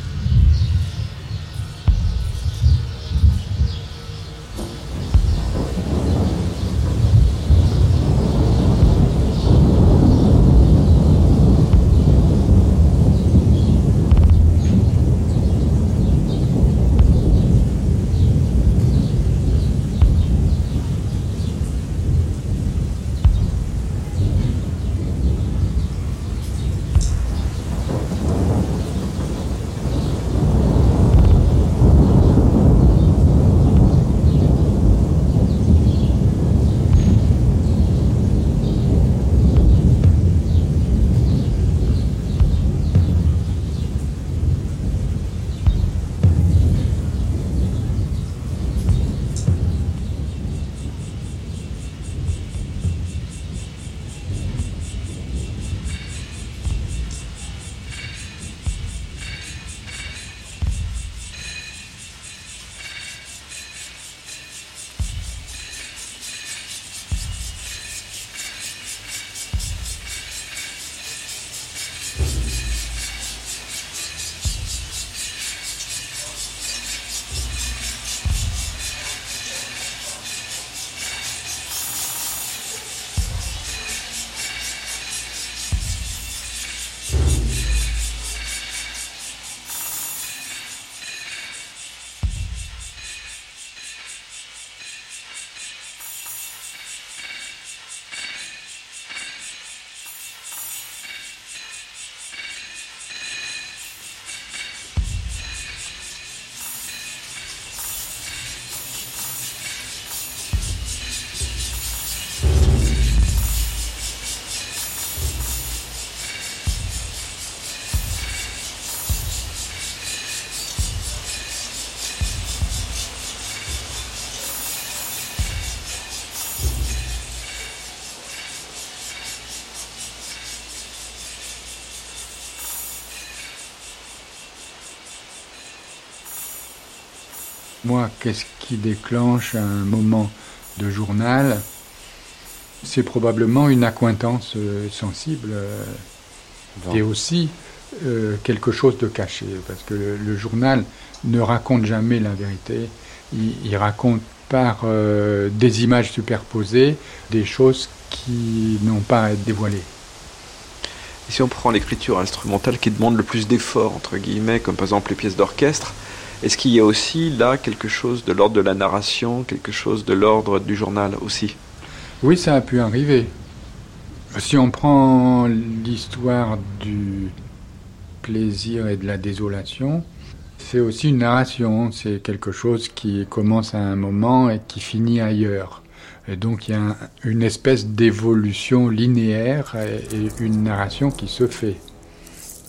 Moi, qu'est-ce qui déclenche un moment de journal? C'est probablement une accointance euh, sensible euh, et aussi euh, quelque chose de caché, parce que le, le journal ne raconte jamais la vérité, il, il raconte par euh, des images superposées des choses qui n'ont pas à être dévoilées. Et si on prend l'écriture instrumentale qui demande le plus d'efforts, entre guillemets, comme par exemple les pièces d'orchestre, est-ce qu'il y a aussi là quelque chose de l'ordre de la narration, quelque chose de l'ordre du journal aussi? Oui, ça a pu arriver. Si on prend l'histoire du plaisir et de la désolation, c'est aussi une narration, c'est quelque chose qui commence à un moment et qui finit ailleurs. Et donc il y a un- une espèce d'évolution linéaire et une narration qui se fait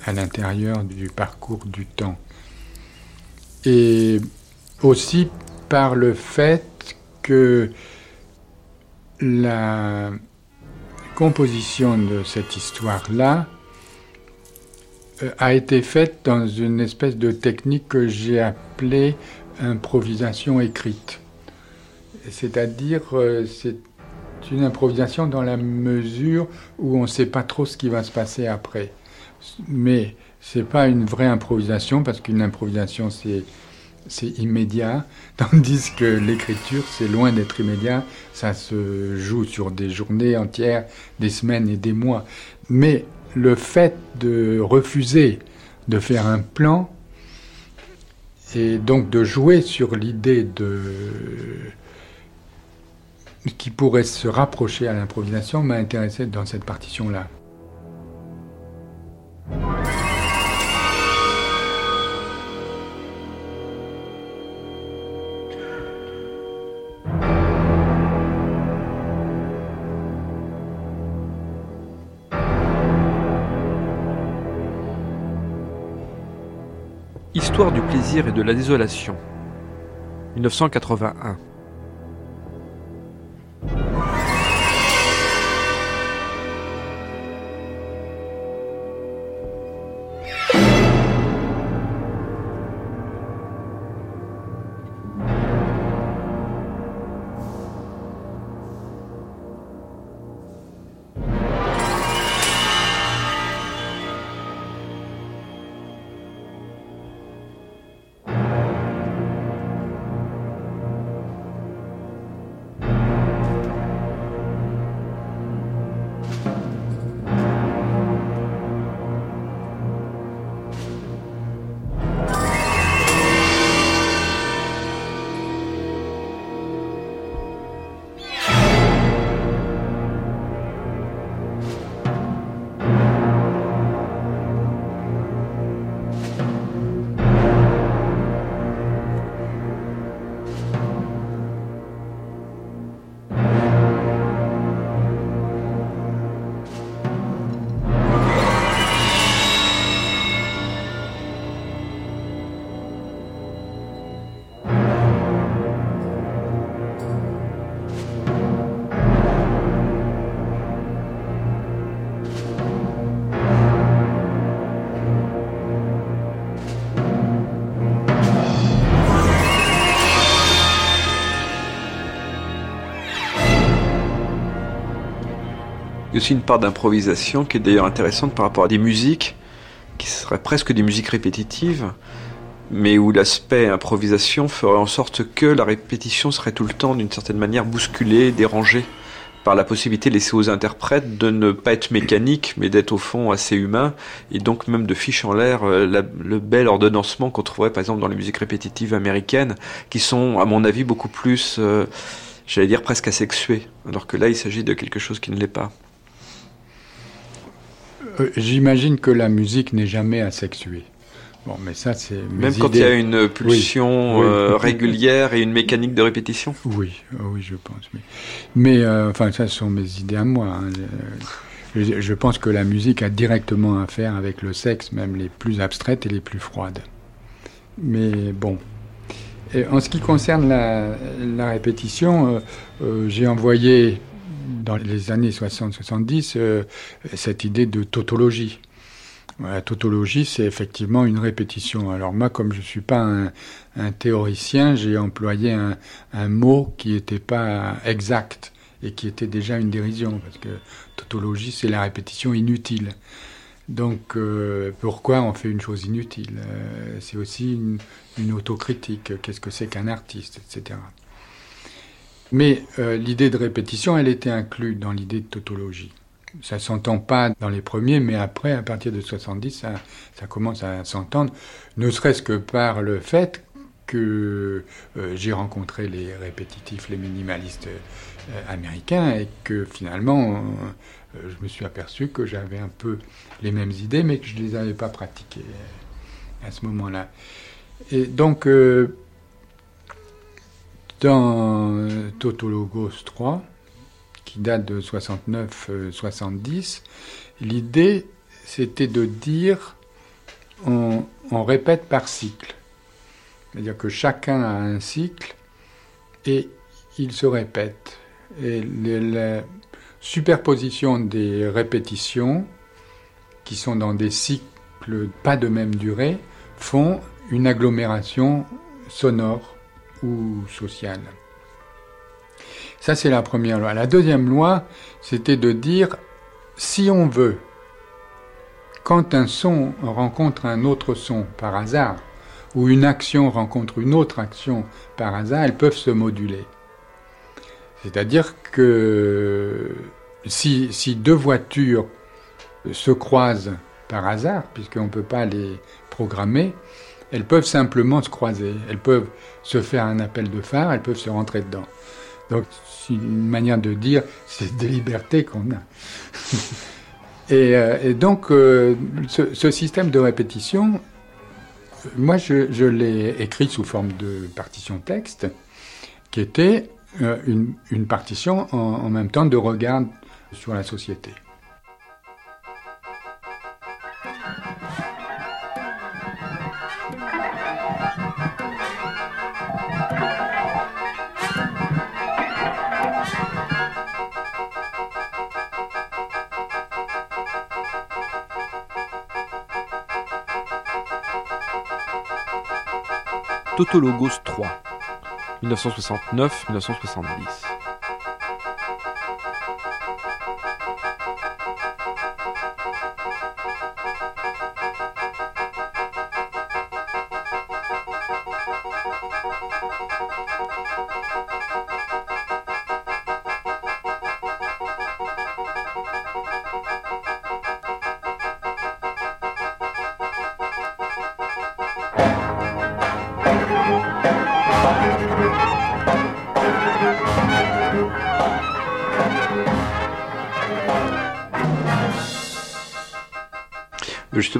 à l'intérieur du parcours du temps. Et aussi par le fait que la composition de cette histoire-là euh, a été faite dans une espèce de technique que j'ai appelée improvisation écrite. C'est-à-dire, euh, c'est une improvisation dans la mesure où on ne sait pas trop ce qui va se passer après. Mais c'est pas une vraie improvisation parce qu'une improvisation c'est c'est immédiat, tandis que l'écriture c'est loin d'être immédiat, ça se joue sur des journées entières, des semaines et des mois. Mais le fait de refuser de faire un plan et donc de jouer sur l'idée de qui pourrait se rapprocher à l'improvisation m'a intéressé dans cette partition-là. Histoire du plaisir et de la désolation. 1981. Aussi une part d'improvisation qui est d'ailleurs intéressante par rapport à des musiques qui seraient presque des musiques répétitives, mais où l'aspect improvisation ferait en sorte que la répétition serait tout le temps d'une certaine manière bousculée, dérangée par la possibilité laissée aux interprètes de ne pas être mécanique, mais d'être au fond assez humain, et donc même de ficher en l'air euh, le bel ordonnancement qu'on trouverait par exemple dans les musiques répétitives américaines, qui sont à mon avis beaucoup plus, euh, j'allais dire presque asexuées, alors que là il s'agit de quelque chose qui ne l'est pas. Euh, j'imagine que la musique n'est jamais asexuée. Bon, mais ça, c'est même quand il y a une pulsion euh, régulière et une mécanique de répétition. Oui, euh, oui, je pense. Mais, mais enfin, ça ce sont mes idées à moi. Hein. Je, je, pense que la musique a directement à faire avec le sexe, même les plus abstraites et les plus froides. Mais bon. Et en ce qui concerne la, la répétition, j'ai envoyé dans les années 60-70 cette idée de tautologie. La tautologie, c'est effectivement une répétition. Alors moi, comme je ne suis pas un, théoricien, j'ai employé un, mot qui n'était pas exact et qui était déjà une dérision, parce que tautologie, c'est la répétition inutile. Donc euh, pourquoi on fait une chose inutile? Euh, C'est aussi une, autocritique. Qu'est-ce que c'est qu'un artiste, etc. Mais euh, l'idée de répétition, elle était inclue dans l'idée de tautologie ça s'entend pas dans les premiers, mais après, à partir de 70, ça, ça commence à s'entendre, ne serait-ce que par le fait que euh, j'ai rencontré les répétitifs, les minimalistes euh, américains, et que finalement, je me suis aperçu que j'avais un peu les mêmes idées, mais que je ne les avais pas pratiquées à ce moment-là. Et donc, dans Tautologos 3, qui date de 69-70, l'idée c'était de dire on, répète par cycle. C'est-à-dire que chacun a un cycle et il se répète. Et la superposition des répétitions, qui sont dans des cycles pas de même durée, font une agglomération sonore ou sociale. Ça, c'est la première loi. La deuxième loi, c'était de dire, si on veut, quand un son rencontre un autre son par hasard, ou une action rencontre une autre action par hasard, elles peuvent se moduler. C'est-à-dire que si, si, deux voitures se croisent par hasard, puisqu'on ne peut pas les programmer, elles peuvent simplement se croiser. Elles peuvent se faire un appel de phare, elles peuvent se rentrer dedans. Donc, c'est une manière de dire, c'est des libertés qu'on a. Euh, et, donc, euh, ce, système de répétition, moi, je, l'ai écrit sous forme de partition texte, qui était euh, une, partition en même temps de regard sur la société. Tautologos 3, 1969-1970.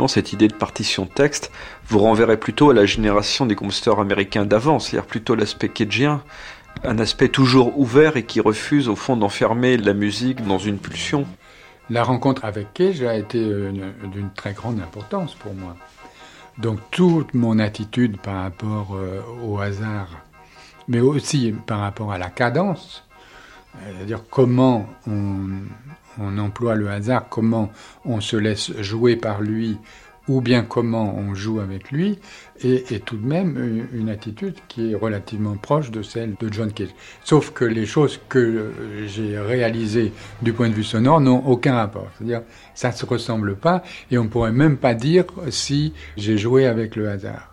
Cette idée de partition texte vous renverrait plutôt à la génération des compositeurs américains d'avant, c'est-à-dire plutôt l'aspect kedgien, un aspect toujours ouvert et qui refuse au fond d'enfermer la musique dans une pulsion. La rencontre avec Cage a été d'une très grande importance pour moi. Donc toute mon attitude par rapport euh, au hasard, mais aussi par rapport à la cadence, euh, c'est-à-dire comment on, on emploie le hasard, comment on se laisse jouer par lui ou bien comment on joue avec lui, et, tout de même une, attitude qui est relativement proche de celle de John Cage. Sauf que les choses que j'ai réalisées du point de vue sonore n'ont aucun rapport. C'est-à-dire, ça ne se ressemble pas, et on ne pourrait même pas dire si j'ai joué avec le hasard.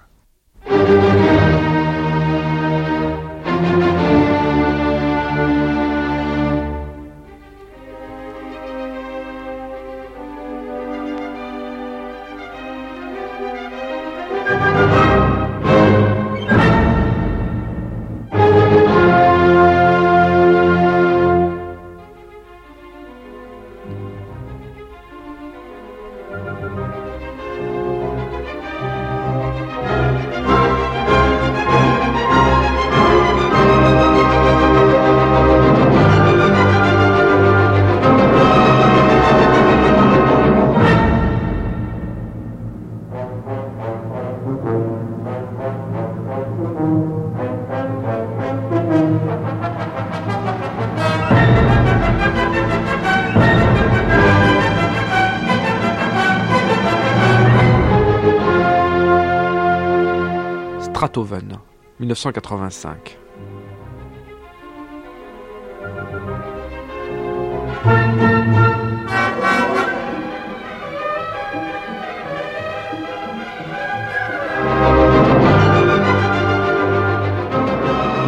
1985.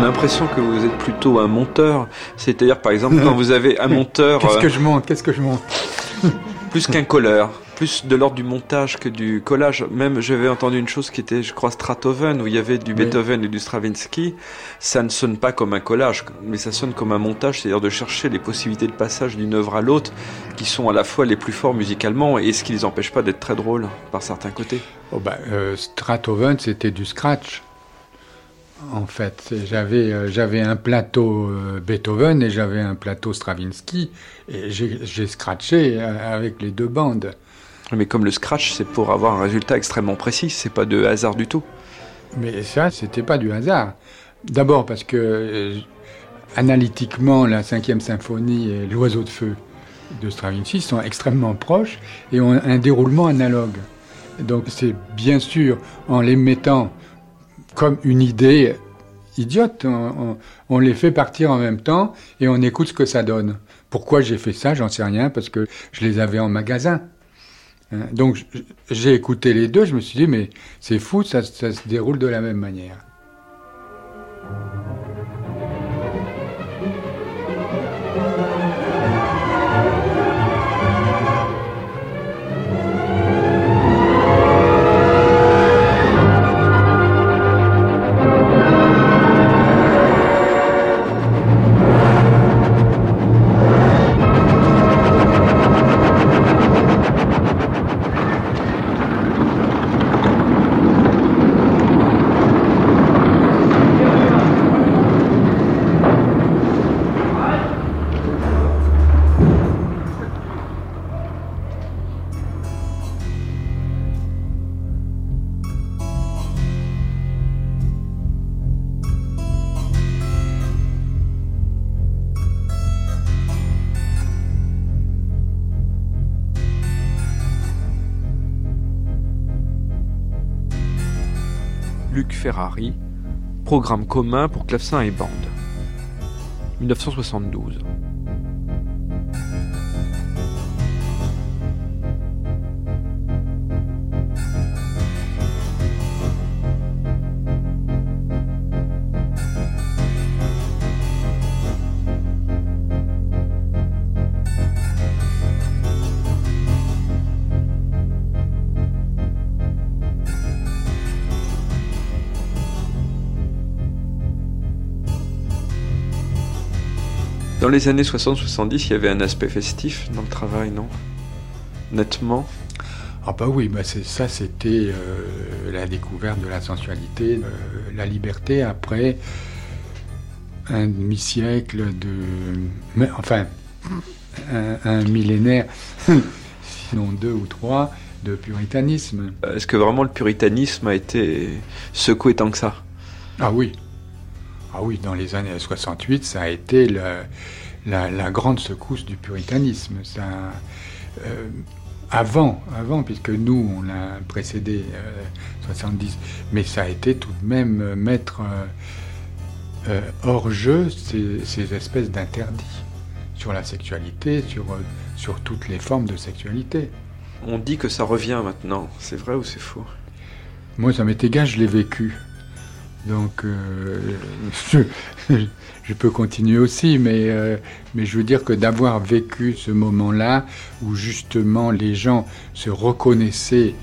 l'impression que vous êtes plutôt un monteur. C'est-à-dire, par exemple, quand vous avez un monteur. Qu'est-ce que euh, je monte? Qu'est-ce que je monte? Plus qu'un colleur plus de l'ordre du montage que du collage. Même, j'avais entendu une chose qui était, je crois, Stratoven, où il y avait du Beethoven et du Stravinsky. Ça ne sonne pas comme un collage, mais ça sonne comme un montage, c'est-à-dire de chercher les possibilités de passage d'une œuvre à l'autre, qui sont à la fois les plus forts musicalement et ce qui les empêche pas d'être très drôles par certains côtés. Oh bah, euh, Stratoven, c'était du scratch. En fait, j'avais euh, j'avais un plateau euh, Beethoven et j'avais un plateau Stravinsky et j'ai scratché avec les deux bandes. Mais comme le scratch, c'est pour avoir un résultat extrêmement précis, c'est pas de hasard du tout. Mais ça, c'était pas du hasard. D'abord parce que euh, analytiquement, la cinquième symphonie et l'oiseau de feu de Stravinsky sont extrêmement proches et ont un déroulement analogue. Donc c'est bien sûr en les mettant comme une idée idiote, on, on, les fait partir en même temps et on écoute ce que ça donne. Pourquoi j'ai fait ça, j'en sais rien, parce que je les avais en magasin. Hein, donc j'ai écouté les deux, je me suis dit, mais c'est fou, ça, ça se déroule de la même manière. Programme commun pour clavecin et bande. 1972. Dans les années 60-70, il y avait un aspect festif dans le travail, non? Nettement? Ah bah oui, bah ça c'était euh, la découverte de la sensualité, euh, la liberté après un demi-siècle de... enfin, un, millénaire, sinon deux ou trois, de puritanisme. Est-ce que vraiment le puritanisme a été secoué tant que ça? Ah oui, ah oui, dans les années 68, ça a été la, grande secousse du puritanisme. Ça, euh, avant, avant, puisque nous, on l'a précédé 70, mais ça a été tout de même mettre hors jeu ces, ces espèces d'interdits sur la sexualité, sur, sur toutes les formes de sexualité. On dit que ça revient maintenant, c'est vrai ou c'est faux? Moi, ça m'est égal, je l'ai vécu. Donc, euh, je, peux continuer aussi, mais, euh, mais je veux dire que d'avoir vécu ce moment-là où justement les gens se reconnaissaient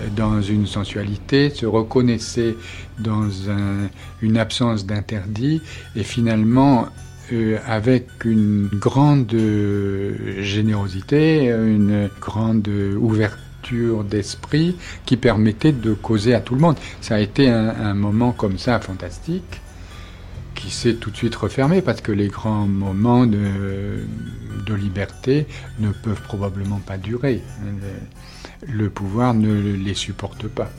euh, dans une sensualité, se reconnaissaient dans une absence d'interdit, et finalement, avec une grande générosité, une grande ouverture, d'esprit qui permettait de causer à tout le monde. Ça a été un, moment comme ça fantastique qui s'est tout de suite refermé parce que les grands moments de, liberté ne peuvent probablement pas durer. le pouvoir ne les supporte pas.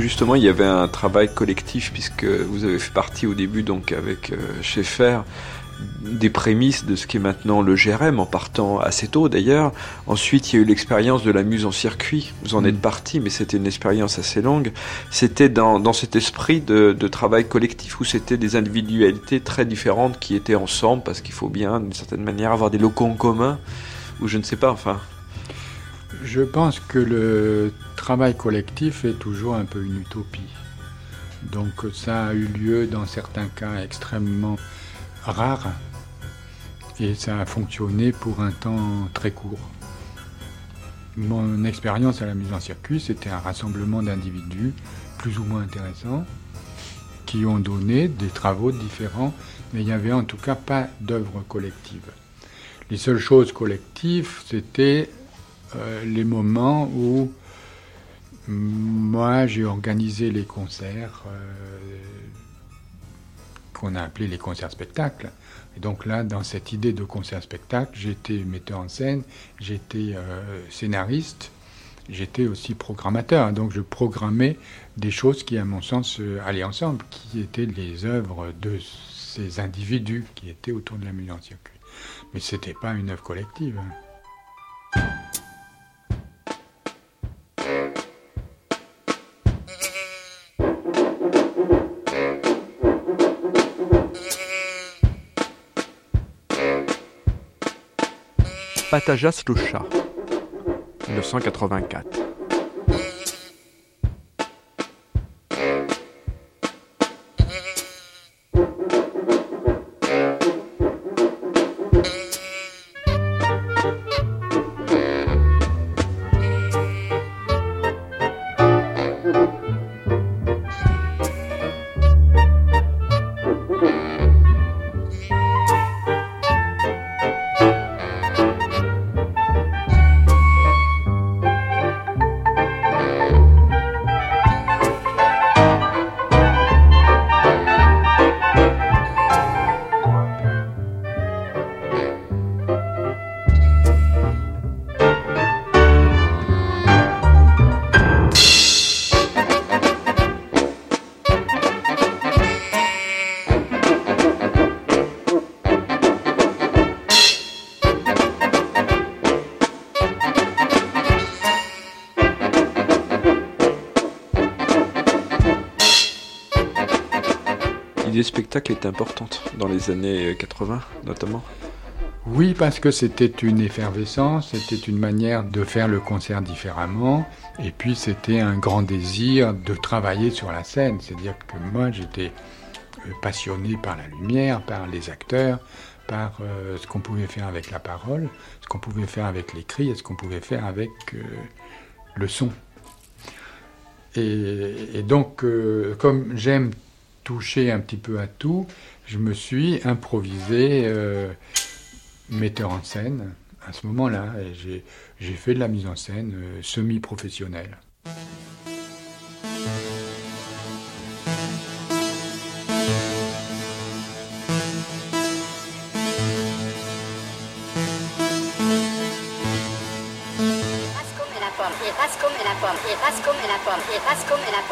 Justement il y avait un travail collectif puisque vous avez fait partie au début donc avec euh, Schaeffer des prémices de ce qui est maintenant le GRM en partant assez tôt d'ailleurs. Ensuite, il y a eu l'expérience de la muse en circuit. Vous en êtes mm. parti, mais c'était une expérience assez longue. C'était dans, dans cet esprit de, de travail collectif où c'était des individualités très différentes qui étaient ensemble parce qu'il faut bien, d'une certaine manière, avoir des locaux en commun ou je ne sais pas, enfin. Je pense que le travail collectif est toujours un peu une utopie. Donc ça a eu lieu dans certains cas extrêmement rares et ça a fonctionné pour un temps très court. Mon expérience à la mise en circuit, c'était un rassemblement d'individus plus ou moins intéressants qui ont donné des travaux différents, mais il n'y avait en tout cas pas d'œuvre collective. Les seules choses collectives, c'était euh, les moments où moi j'ai organisé les concerts euh, qu'on a appelés les concerts-spectacles. Et donc là, dans cette idée de concert-spectacle, j'étais metteur en scène, j'étais euh, scénariste, j'étais aussi programmateur. Donc je programmais des choses qui, à mon sens, allaient ensemble, qui étaient les œuvres de ces individus qui étaient autour de la musique. Mais ce n'était pas une œuvre collective. Patajas le chat, 1984. Importante dans les années 80 notamment. Oui, parce que c'était une effervescence, c'était une manière de faire le concert différemment, et puis c'était un grand désir de travailler sur la scène, c'est-à-dire que moi j'étais euh, passionné par la lumière, par les acteurs, par euh, ce qu'on pouvait faire avec la parole, ce qu'on pouvait faire avec les cris et ce qu'on pouvait faire avec euh, le son. Et, donc, comme j'aime touché un petit peu à tout, je me suis improvisé euh, metteur en scène à ce moment-là. J'ai fait de la mise en scène euh, semi-professionnelle. La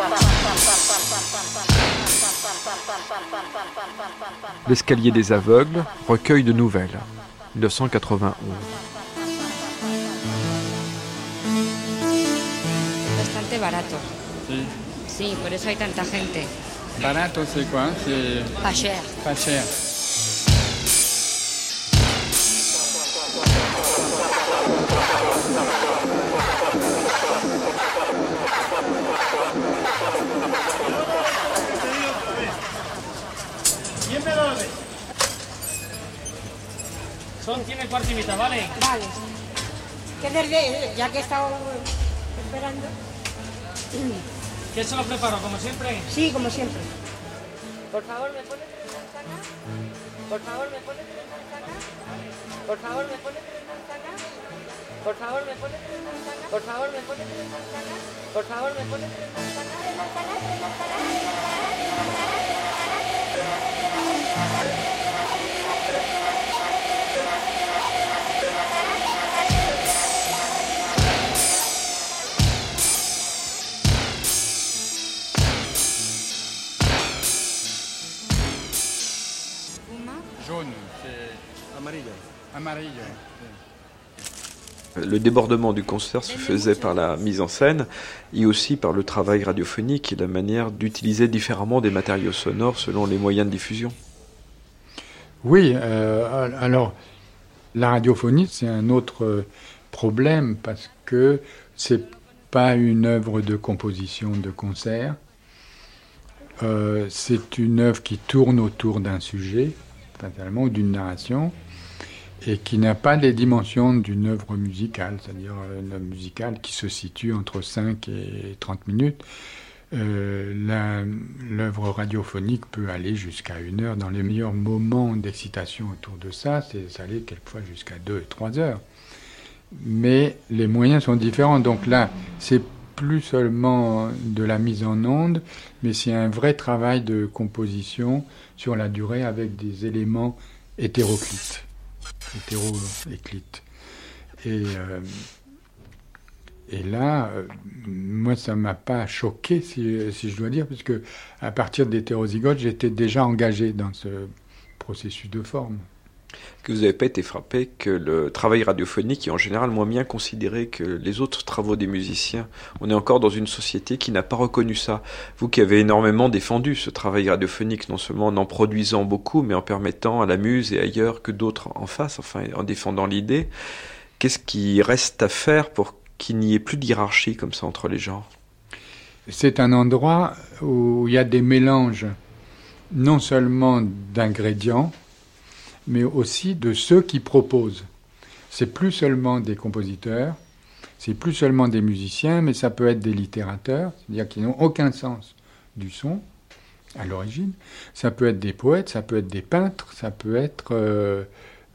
la. L'escalier des aveugles, recueil de nouvelles, 1991. Bastante barato. Sí. Sí, por eso hay tanta gente. Barato, c'est quoi C'est Pas cher. pas cher. Son tiene cuarto y mitad, ¿vale? Vale. Qué nervio, ya que he estado esperando. ¿Qué se lo preparo, como siempre? Sí, como siempre. Por favor, ¿me pone tres manzanas? Por favor, ¿me pone tres manzanas? Por favor, ¿me pone tres manzanas? Por favor, ¿me pone tres manzanas? Por favor, ¿me pone tres manzanas? Por favor, ¿me pone tres manzanas? Le débordement du concert se faisait par la mise en scène et aussi par le travail radiophonique et la manière d'utiliser différemment des matériaux sonores selon les moyens de diffusion. Oui, euh, alors la radiophonie, c'est un autre euh, problème parce que c'est pas une œuvre de composition de concert. Euh, c'est une œuvre qui tourne autour d'un sujet, fatalement, ou d'une narration, et qui n'a pas les dimensions d'une œuvre musicale, c'est-à-dire euh, une œuvre musicale qui se situe entre 5 et 30 minutes. Euh, L'œuvre radiophonique peut aller jusqu'à une heure. Dans les meilleurs moments d'excitation autour de ça, c'est aller quelquefois jusqu'à deux et trois heures. Mais les moyens sont différents. Donc là, c'est plus seulement de la mise en onde, mais c'est un vrai travail de composition sur la durée avec des éléments hétéroclites, hétéroéclites. Et, euh, et là, euh, moi, ça m'a pas choqué, si, si je dois dire, puisque à partir d'hétérozygote, j'étais déjà engagé dans ce processus de forme. Que vous n'avez pas été frappé que le travail radiophonique est en général moins bien considéré que les autres travaux des musiciens. On est encore dans une société qui n'a pas reconnu ça. Vous qui avez énormément défendu ce travail radiophonique, non seulement en en produisant beaucoup, mais en permettant à la muse et ailleurs que d'autres en fassent, enfin en défendant l'idée. Qu'est-ce qui reste à faire pour qu'il n'y ait plus de hiérarchie comme ça entre les genres? C'est un endroit où il y a des mélanges non seulement d'ingrédients, mais aussi de ceux qui proposent. C'est plus seulement des compositeurs, c'est plus seulement des musiciens, mais ça peut être des littérateurs, c'est-à-dire qui n'ont aucun sens du son à l'origine. Ça peut être des poètes, ça peut être des peintres, ça peut être euh,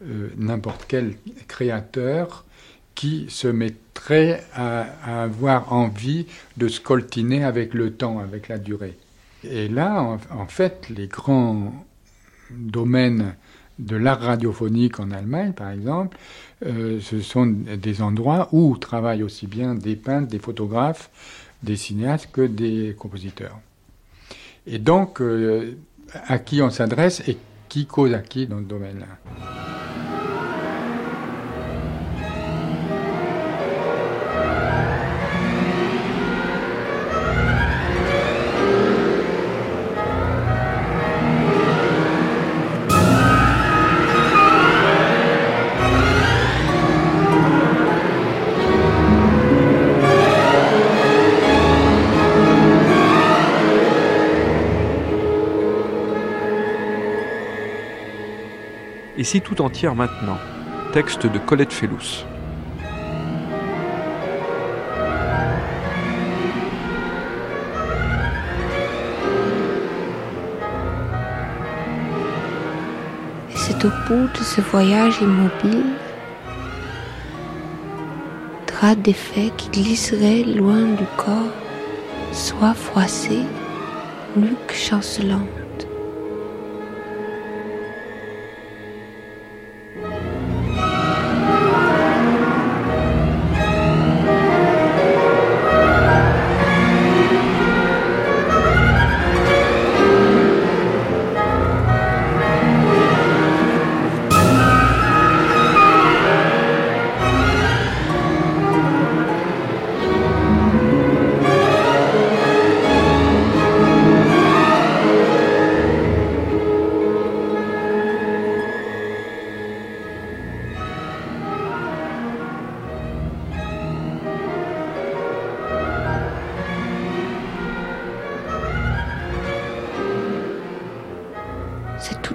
euh, n'importe quel créateur qui se mettrait à, avoir envie de scoltiner avec le temps, avec la durée. Et là, en fait, les grands domaines de l'art radiophonique en Allemagne, par exemple, euh, ce sont des endroits où travaillent aussi bien des peintres, des photographes, des cinéastes que des compositeurs. Et donc, euh, à qui on s'adresse et qui cause à qui dans ce domaine-là? Ici tout entière maintenant. Texte de Colette Fellous. Et c'est au bout de ce voyage immobile, drap d'effet qui glisserait loin du corps, soit froissé, nuque chancelante.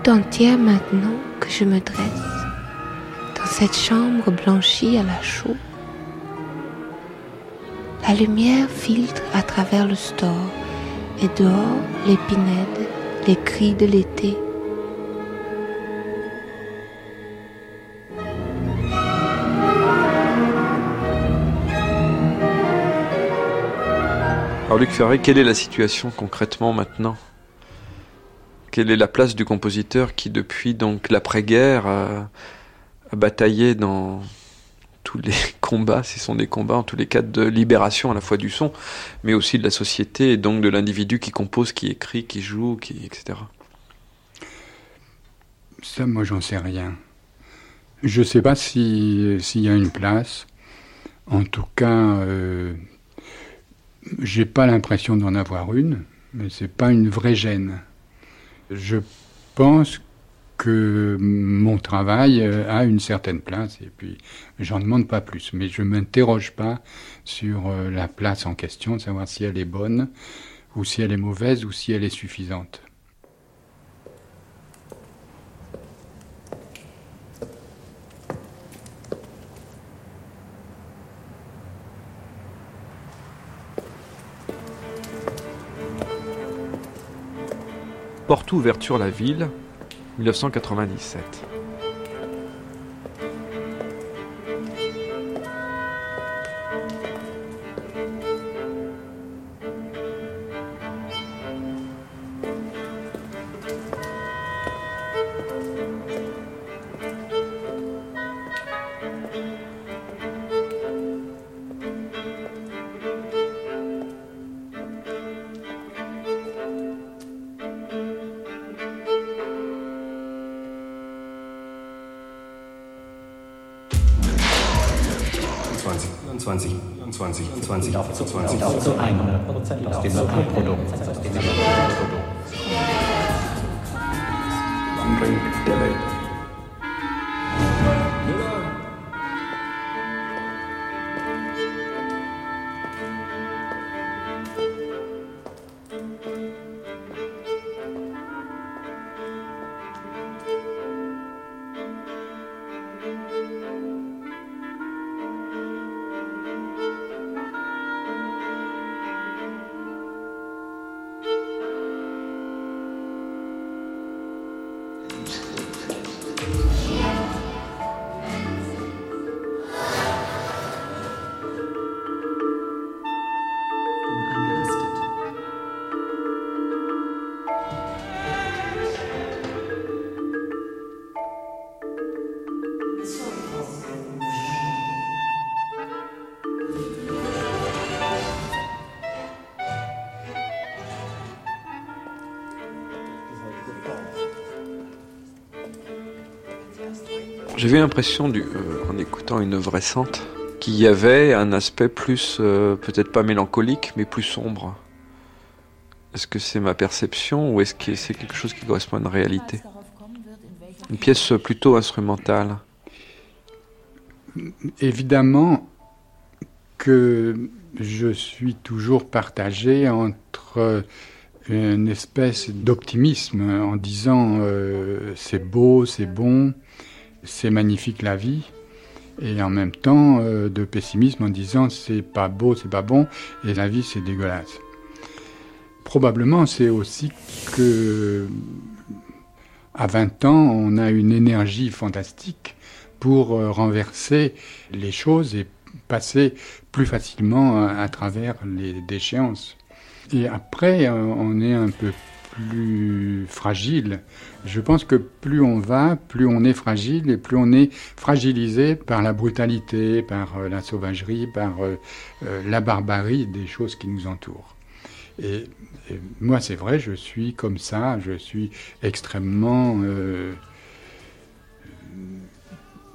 Tout entière maintenant que je me dresse dans cette chambre blanchie à la chaux. La lumière filtre à travers le store et dehors les pinèdes, les cris de l'été. Alors Luc Ferré, quelle est la situation concrètement maintenant? Quelle est la place du compositeur qui depuis donc l'après-guerre a, bataillé dans tous les combats, ce sont des combats en tous les cas de libération à la fois du son, mais aussi de la société et donc de l'individu qui compose, qui écrit, qui joue, qui etc. Ça, moi, j'en sais rien. Je sais pas si s'il y a une place. En tout cas, euh, j'ai pas l'impression d'en avoir une, mais c'est pas une vraie gêne. Je pense que mon travail euh, a une certaine place et puis j'en demande pas plus. Mais je m'interroge pas sur euh, la place en question, de savoir si elle est bonne ou si elle est mauvaise ou si elle est suffisante. Porte ouverture la ville, 1997. J'avais l'impression, euh, en écoutant une œuvre récente, qu'il y avait un aspect plus, euh, peut-être pas mélancolique, mais plus sombre. Est-ce que c'est ma perception ou est-ce que c'est quelque chose qui correspond à une réalité? Une pièce plutôt instrumentale. Évidemment que je suis toujours partagé entre une espèce d'optimisme en disant euh, c'est beau, c'est bon, c'est magnifique la vie, et en même temps euh, de pessimisme en disant c'est pas beau, c'est pas bon, et la vie c'est dégueulasse. Probablement c'est aussi que à 20 ans on a une énergie fantastique pour euh, renverser les choses et passer plus facilement à, à travers les déchéances. Et après euh, on est un peu plus fragile. Je pense que plus on va, plus on est fragile et plus on est fragilisé par la brutalité, par euh, la sauvagerie, par euh, euh, la barbarie des choses qui nous entourent. Et, moi, c'est vrai, je suis comme ça, je suis extrêmement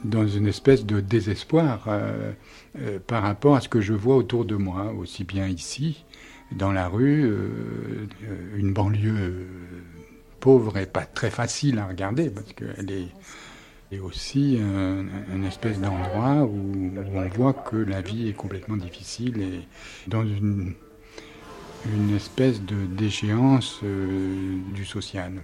dans une espèce de désespoir par rapport à ce que je vois autour de moi, aussi bien ici, dans la rue, euh, une banlieue pauvre et pas très facile à regarder parce qu'elle est, aussi un, une espèce d'endroit où, on voit que la vie est complètement difficile et dans une, une espèce de déchéance euh, du social.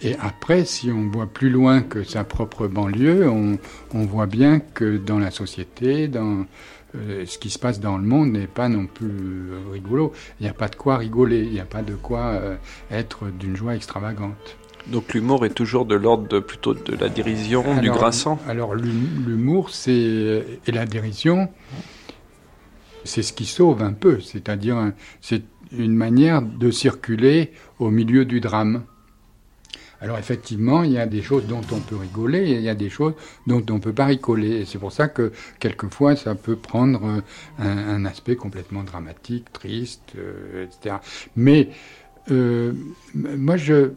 Et après, si on voit plus loin que sa propre banlieue, on voit bien que dans la société, dans euh, ce qui se passe dans le monde n'est pas non plus rigolo. Il n'y a pas de quoi rigoler, il n'y a pas de quoi euh, être d'une joie extravagante. Donc l'humour est toujours de l'ordre plutôt de la dérision, du grinçant Alors l'humour c'est et la dérision, c'est ce qui sauve un peu, c'est-à-dire c'est une manière de circuler au milieu du drame. Alors effectivement, il y a des choses dont on peut rigoler et il y a des choses dont on ne peut pas rigoler. Et c'est pour ça que quelquefois, ça peut prendre un, aspect complètement dramatique, triste, euh, etc. Mais euh, moi, je,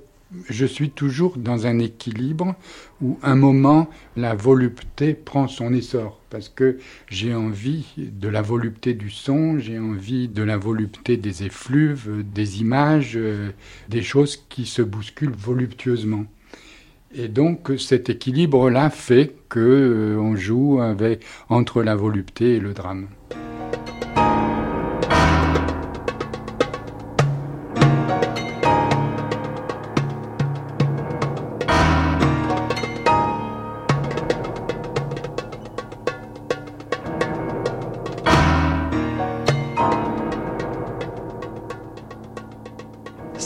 je suis toujours dans un équilibre où un moment la volupté prend son essor parce que j'ai envie de la volupté du son, j'ai envie de la volupté des effluves, des images, euh, des choses qui se bousculent voluptueusement. Et donc cet équilibre-là fait que euh, joue entre la volupté et le drame.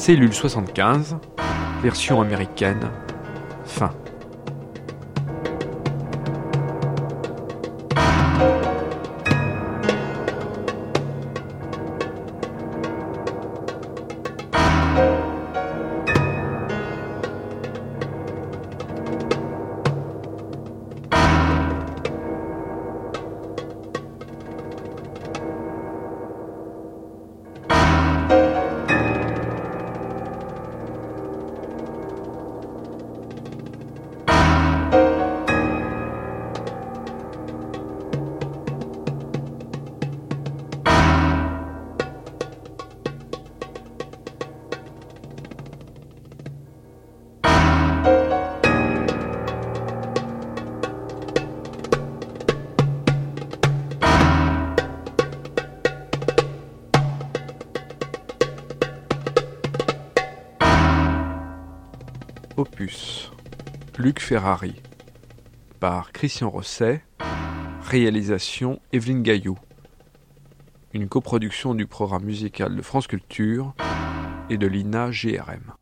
Cellule 75, version américaine, Ferrari par Christian Rosset Réalisation Evelyne Gaillot Une coproduction du programme musical de France Culture et de l'INA GRM.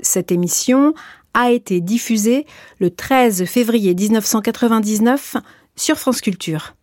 Cette émission a été diffusée le 13 février 1999 sur France Culture.